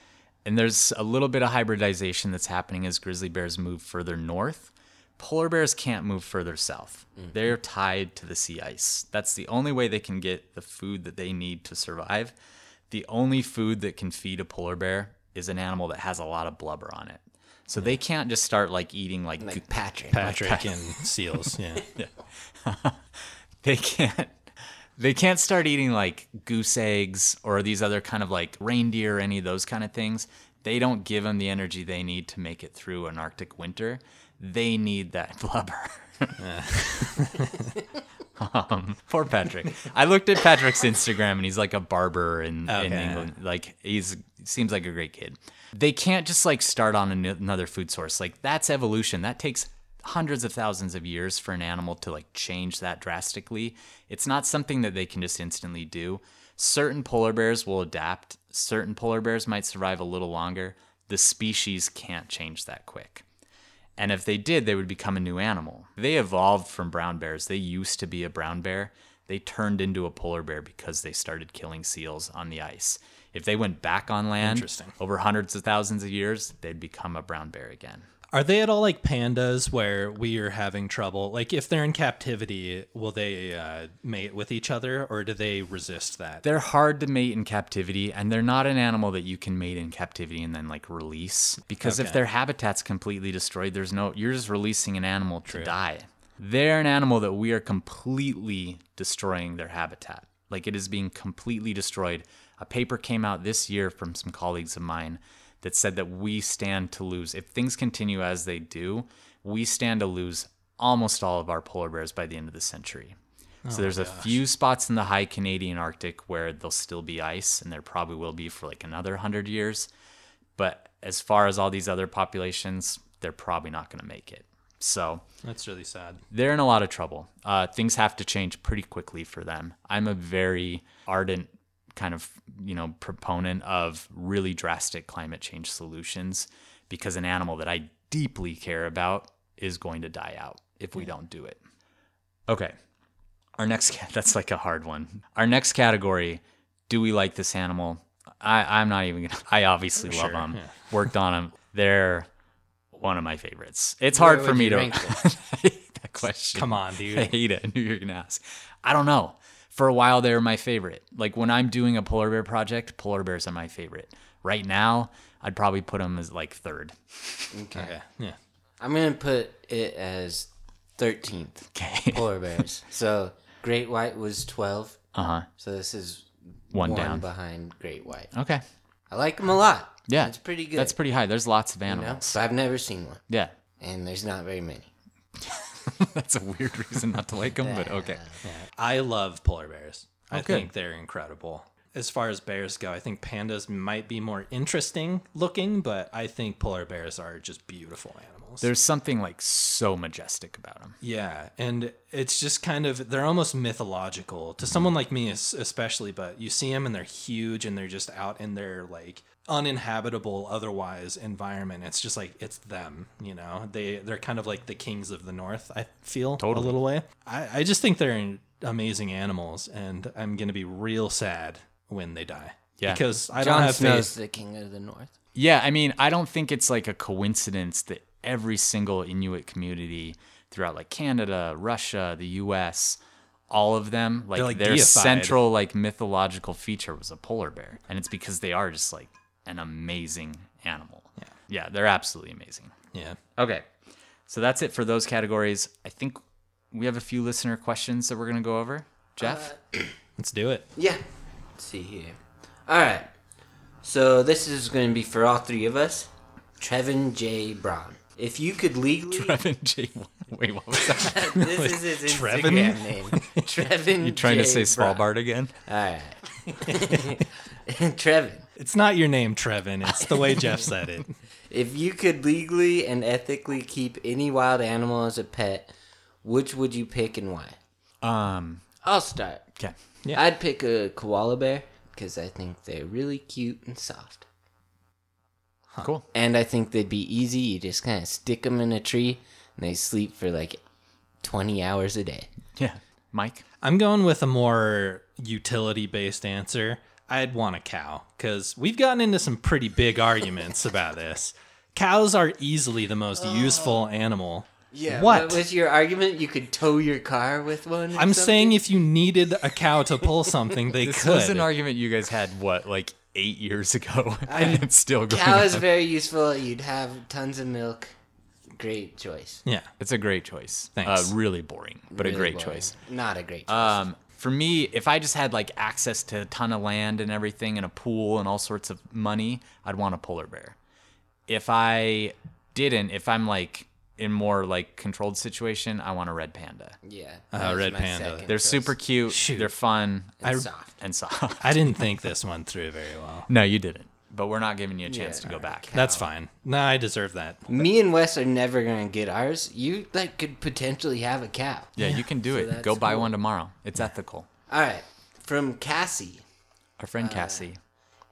S2: And there's a little bit of hybridization that's happening as grizzly bears move further north. Polar bears can't move further south. They're tied to the sea ice. That's the only way they can get the food that they need to survive. The only food that can feed a polar bear is an animal that has a lot of blubber on it. So they can't just start like eating like,
S3: Like Patrick.
S4: Patrick. And seals. Yeah. *laughs* *laughs*
S2: they can't they can't start eating like goose eggs or these other kind of like reindeer or any of those kind of things. They don't give them the energy they need to make it through an arctic winter. They need that *laughs* blubber. Um, poor patrick. I looked at patrick's instagram and he's like a barber in, in england. Like he's seems like a great kid they can't just like start on an- another food source like that's evolution that takes hundreds of thousands of years for an animal to like change that drastically it's not something that they can just instantly do certain polar bears will adapt certain polar bears might survive a little longer the species can't change that quick and if they did, they would become a new animal. They evolved from brown bears. They used to be a brown bear. They turned into a polar bear because they started killing seals on the ice. If they went back on land over hundreds of thousands of years, they'd become a brown bear again.
S4: Are they at all like pandas where we are having trouble? Like if they're in captivity, will they uh, mate with each other or do they resist that?
S2: They're hard to mate in captivity, and they're not an animal that you can mate in captivity and then like release. Because if their habitat's completely destroyed, there's no you're just releasing an animal to die. They're an animal that we are completely destroying their habitat. Like it is being completely destroyed. A paper came out this year from some colleagues of mine that said that we stand to lose if things continue as they do. We stand to lose almost all of our polar bears by the end of the century. So there's a few spots in the high Canadian Arctic where there'll still be ice, and there probably will be for like another hundred years. But as far as all these other populations, they're probably not going to make it. So
S4: That's really sad.
S2: they're in a lot of trouble. Uh, things have to change pretty quickly for them. I'm a very ardent kind of you know proponent of really drastic climate change solutions because an animal that I deeply care about is going to die out if we don't do it. Okay. Our next *laughs* that's like a hard one. Our next category, do we like this animal? I I'm not even going *laughs* to I obviously love them.
S4: yeah. *laughs*
S2: Worked on them. They're one of my favorites. It's hard
S3: Where
S2: for me to
S3: rank
S2: I hate that question.
S4: Come on, dude.
S2: I hate it. I knew you were gonna ask. I don't know. For a while, they were my favorite. Like when I'm doing a polar bear project, polar bears are my favorite. Right now, I'd probably put them as like third.
S3: Okay.
S4: Okay. Yeah.
S3: I'm gonna put it as thirteenth.
S2: Okay.
S3: Polar bears. *laughs* so great white was twelve.
S2: Uh huh.
S3: So this is
S2: One down.
S3: behind great white.
S2: Okay.
S3: I like them a lot.
S2: Yeah,
S3: it's pretty good.
S2: That's pretty high. There's lots of
S3: you know?
S2: animals.
S3: But I've never seen one,
S2: Yeah.
S3: and there's not very many. *laughs* *laughs*
S2: That's a weird reason not to like them, but okay.
S4: I love polar bears. I
S2: Okay.
S4: think they're incredible. As far as bears go, I think pandas might be more interesting looking, but I think polar bears are just beautiful animals.
S2: There's something like so majestic about them.
S4: Yeah, and it's just kind of they're almost mythological to someone like me, es- especially. But you see them and they're huge, and they're just out in their like uninhabitable, otherwise environment. It's just like it's them, you know. They they're kind of like the kings of the north. I feel
S2: Totally.
S4: a little way. I I just think they're amazing animals, and I'm gonna be real sad when they die.
S2: Yeah.
S4: because I
S3: Jon
S4: don't have
S3: Snow's
S4: faith.
S3: the king of the north.
S2: Yeah, I mean, I don't think it's like a coincidence that every single Inuit community throughout like Canada, Russia, the US, all of them, like,
S4: like,
S2: their
S4: deified.
S2: central like mythological feature was a polar bear. And it's because they are just like an amazing animal. Yeah. Yeah, they're absolutely amazing.
S4: Yeah.
S2: Okay. So that's it for those categories. I think we have a few listener questions that we're going to go over. Jeff?
S4: Uh, *clears throat* let's do it.
S3: Yeah. Let's see here. All right. So this is going to be for all three of us. Trevin J. Braun. If you could legally,
S2: Trevin J. *laughs* Wait, what was that? *laughs*
S3: this is his
S4: Trevin?
S3: Instagram name. Trevin. *laughs*
S2: you trying to say
S3: Braun.
S2: Svalbard again?
S3: All right. *laughs* Trevin,
S4: It's not your name, Trevin. It's the way Jeff said it. *laughs*
S3: if you could legally and ethically keep any wild animal as a pet, which would you pick and why?
S2: Um,
S3: I'll start.
S2: okay.
S4: Yeah.
S3: I'd pick a koala bear because I think they're really cute and soft.
S2: Cool.
S3: And I think they'd be easy. You just kind of stick them in a tree and they sleep for like 20 hours a day.
S2: Yeah. Mike?
S4: I'm going with a more utility based answer. I'd want a cow because we've gotten into some pretty big arguments about this. Cows are easily the most useful animal.
S3: Yeah.
S4: What?
S3: was your argument? You could tow your car with one?
S4: I'm saying if you needed a cow to pull something, they *laughs*
S2: This
S4: could.
S2: was an argument you guys had, what, like eight years ago? *laughs* and it's still going
S3: cow is very useful. You'd have tons of milk. Great choice.
S4: yeah.
S2: It's a great choice.
S4: Thanks.
S2: Uh, really boring, but a great
S3: boring.
S2: choice.
S3: Not a great choice.
S2: Um, for me, if I just had like access to a ton of land and everything and a pool and all sorts of money, I'd want a polar bear. If I didn't, if I'm like in more like controlled situation, I want a red panda.
S3: yeah.
S4: uh,
S3: that
S4: red panda.
S2: They're
S3: choice.
S2: super cute.
S4: Shoot.
S2: They're fun
S3: and
S4: I-
S3: soft.
S2: and soft.
S4: I didn't think this one through very well.
S2: no, you didn't. But we're not giving you a chance
S3: Yeah,
S2: to go back.
S4: That's fine. Nah, I deserve that.
S3: Me and Wes are never gonna get ours. You like could potentially have a cow.
S2: Yeah, you can do
S3: So
S2: it.
S3: that's
S2: Go buy
S3: cool.
S2: one tomorrow. It's ethical.
S3: All right. From Cassie.
S2: Our
S3: Uh,
S2: friend Cassie.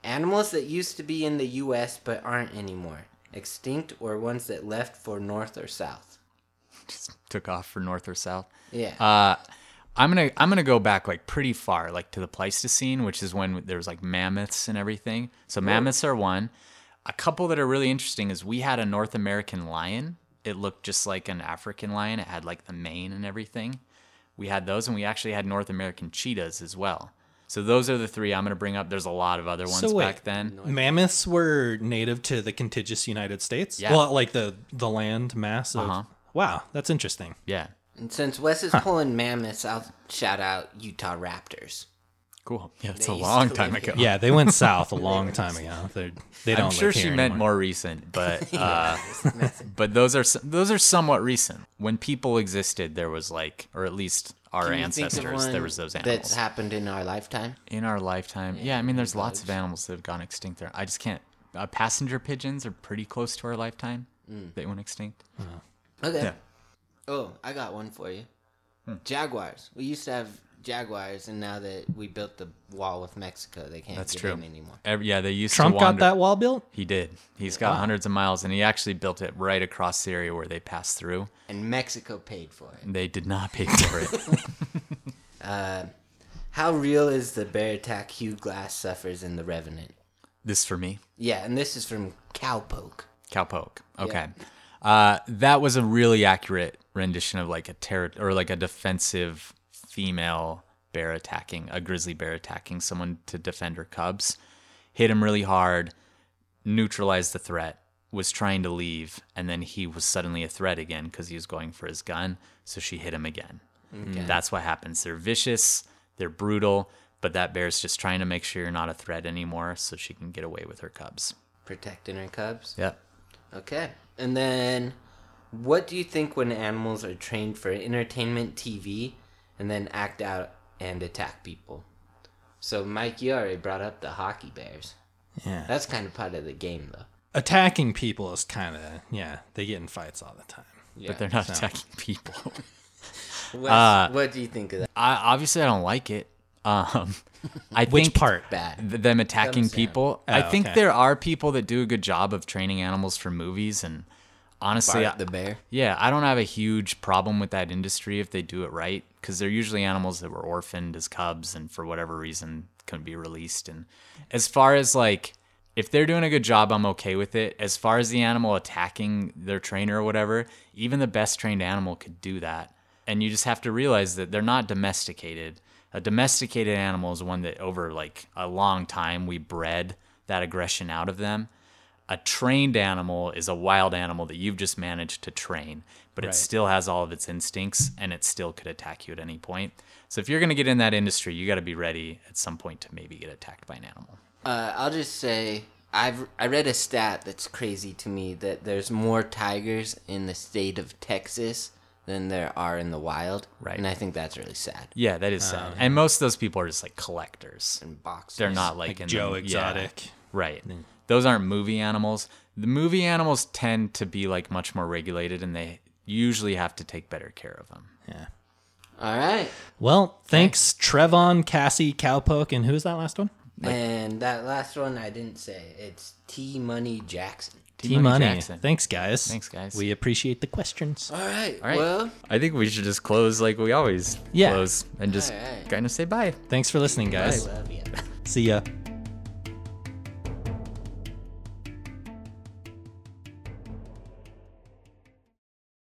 S3: Animals that used to be in the U.S. but aren't anymore. Extinct or ones that left for North or South. *laughs*
S2: just took off for north or south.
S3: Yeah.
S2: Uh, I'm gonna I'm gonna go back like pretty far, like to the Pleistocene, which is when there was like mammoths and everything. So mammoths are one. A couple that are really interesting is we had a North American lion. It looked just like an African lion. It had like the mane and everything. We had those, and we actually had North American cheetahs as well. So those are the three I'm gonna bring up. There's a lot of other ones
S4: So wait,
S2: back then.
S4: Mammoths were native to the contiguous United States.
S2: Yeah.
S4: Well, like the the land mass of.
S2: Uh-huh.
S4: Wow, that's interesting.
S2: Yeah,
S3: and since Wes is pulling mammoths, I'll shout out Utah Raptors.
S2: cool. Yeah, it's
S3: They
S2: a
S3: used
S2: long
S3: to *laughs*
S2: time
S3: live
S2: ago.
S3: here.
S4: Yeah, they went *laughs* south a long time ago. They're, they don't.
S2: I'm sure
S4: live
S2: she
S4: here
S2: meant
S4: anymore.
S2: more recent, *laughs* but uh, but those are s- those are somewhat recent. When people existed, there was like, or at least our
S3: Can you think of
S2: ancestors, there was those
S3: That's
S2: animals
S3: happened in our lifetime.
S2: in our lifetime. Yeah, I mean, there's lots of animals that have gone extinct. There, I just can't. Uh, passenger pigeons are pretty close to our lifetime. They went extinct.
S3: Okay.
S2: Yeah.
S3: Oh, I got one for you.
S2: Hmm.
S3: Jaguars. We used to have jaguars, and now that we built the wall with Mexico, they can't
S2: That's
S3: get
S2: true.
S3: in anymore.
S2: Every, yeah, they used
S4: Trump
S2: to
S4: got
S2: wander.
S4: that wall built.
S2: He did. He's got hundreds of miles, and he actually built it right across the area where they passed through.
S3: And Mexico paid for it.
S2: They did not pay for it. *laughs* *laughs*
S3: How real is the bear attack Hugh Glass suffers in The Revenant?
S2: this for me.
S3: Yeah, and this is from Cowpoke.
S2: Cowpoke. Okay. Uh, that was a really accurate rendition of like a terror or like a defensive female bear attacking a grizzly bear attacking someone to defend her cubs. Hit him really hard, neutralized the threat, was trying to leave, and then he was suddenly a threat again because he was going for his gun. So she hit him again. That's what happens. They're vicious, they're brutal, but that bear's just trying to make sure you're not a threat anymore so she can get away with her cubs.
S3: Protecting her cubs.
S2: Yep.
S3: Okay. And then, what do you think when animals are trained for entertainment TV and then act out and attack people? So Mike, you already brought up the hockey bears.
S4: Yeah.
S3: That's kind of part of the game, though.
S4: Attacking people is kind of yeah. They get in fights all the time.
S3: Yeah.
S2: But they're not attacking people. *laughs*
S3: Wes,
S2: uh,
S3: what do you think of that?
S2: I obviously I don't like it. Um, I *laughs*
S4: Which
S2: think
S4: part?
S3: Bad.
S2: th- them attacking
S3: Thumbs down.
S2: people. I
S4: Oh,
S2: think
S4: okay.
S2: there are people that do a good job of training animals for movies, and honestly,
S3: Bart
S2: I-
S3: the bear.
S2: yeah, I don't have a huge problem with that industry if they do it right, because they're usually animals that were orphaned as cubs and for whatever reason couldn't be released. And as far as like, if they're doing a good job, I'm okay with it. As far as the animal attacking their trainer or whatever, even the best trained animal could do that. And you just have to realize that they're not domesticated. A domesticated animal is one that over like a long time we bred that aggression out of them a trained animal is a wild animal that you've just managed to train, but it still has all of its instincts and it still could attack you at any point. So if you're going to get in that industry, you got to be ready at some point to maybe get attacked by an animal.
S3: Uh, I'll just say I've I read a stat that's crazy to me that there's more tigers in the state of Texas than there are in the wild.
S2: Right.
S3: And I think that's really sad.
S2: Yeah, that is sad. Um, and most of those people are just like collectors.
S3: And boxers.
S2: They're not like,
S4: Like
S2: in
S4: Joe
S2: the- yeah.
S4: Exotic.
S2: Right. Those aren't movie animals. The movie animals tend to be like much more regulated and they usually have to take better care of them.
S4: Yeah.
S3: All right.
S4: Well, thanks, Trevon, Cassie, Cowpoke, and who's that last one?
S3: and that last one I didn't say. It's T Money Jackson.
S4: T Money.
S2: Jackson.
S4: Thanks, guys.
S2: Thanks, guys.
S4: We appreciate the questions.
S3: All right.
S2: All right.
S3: Well,
S2: I think we should just close like we always
S4: Yeah.
S2: close and just
S3: All right.
S2: kind of say bye.
S4: Thanks for listening, guys.
S3: love you.
S4: See ya.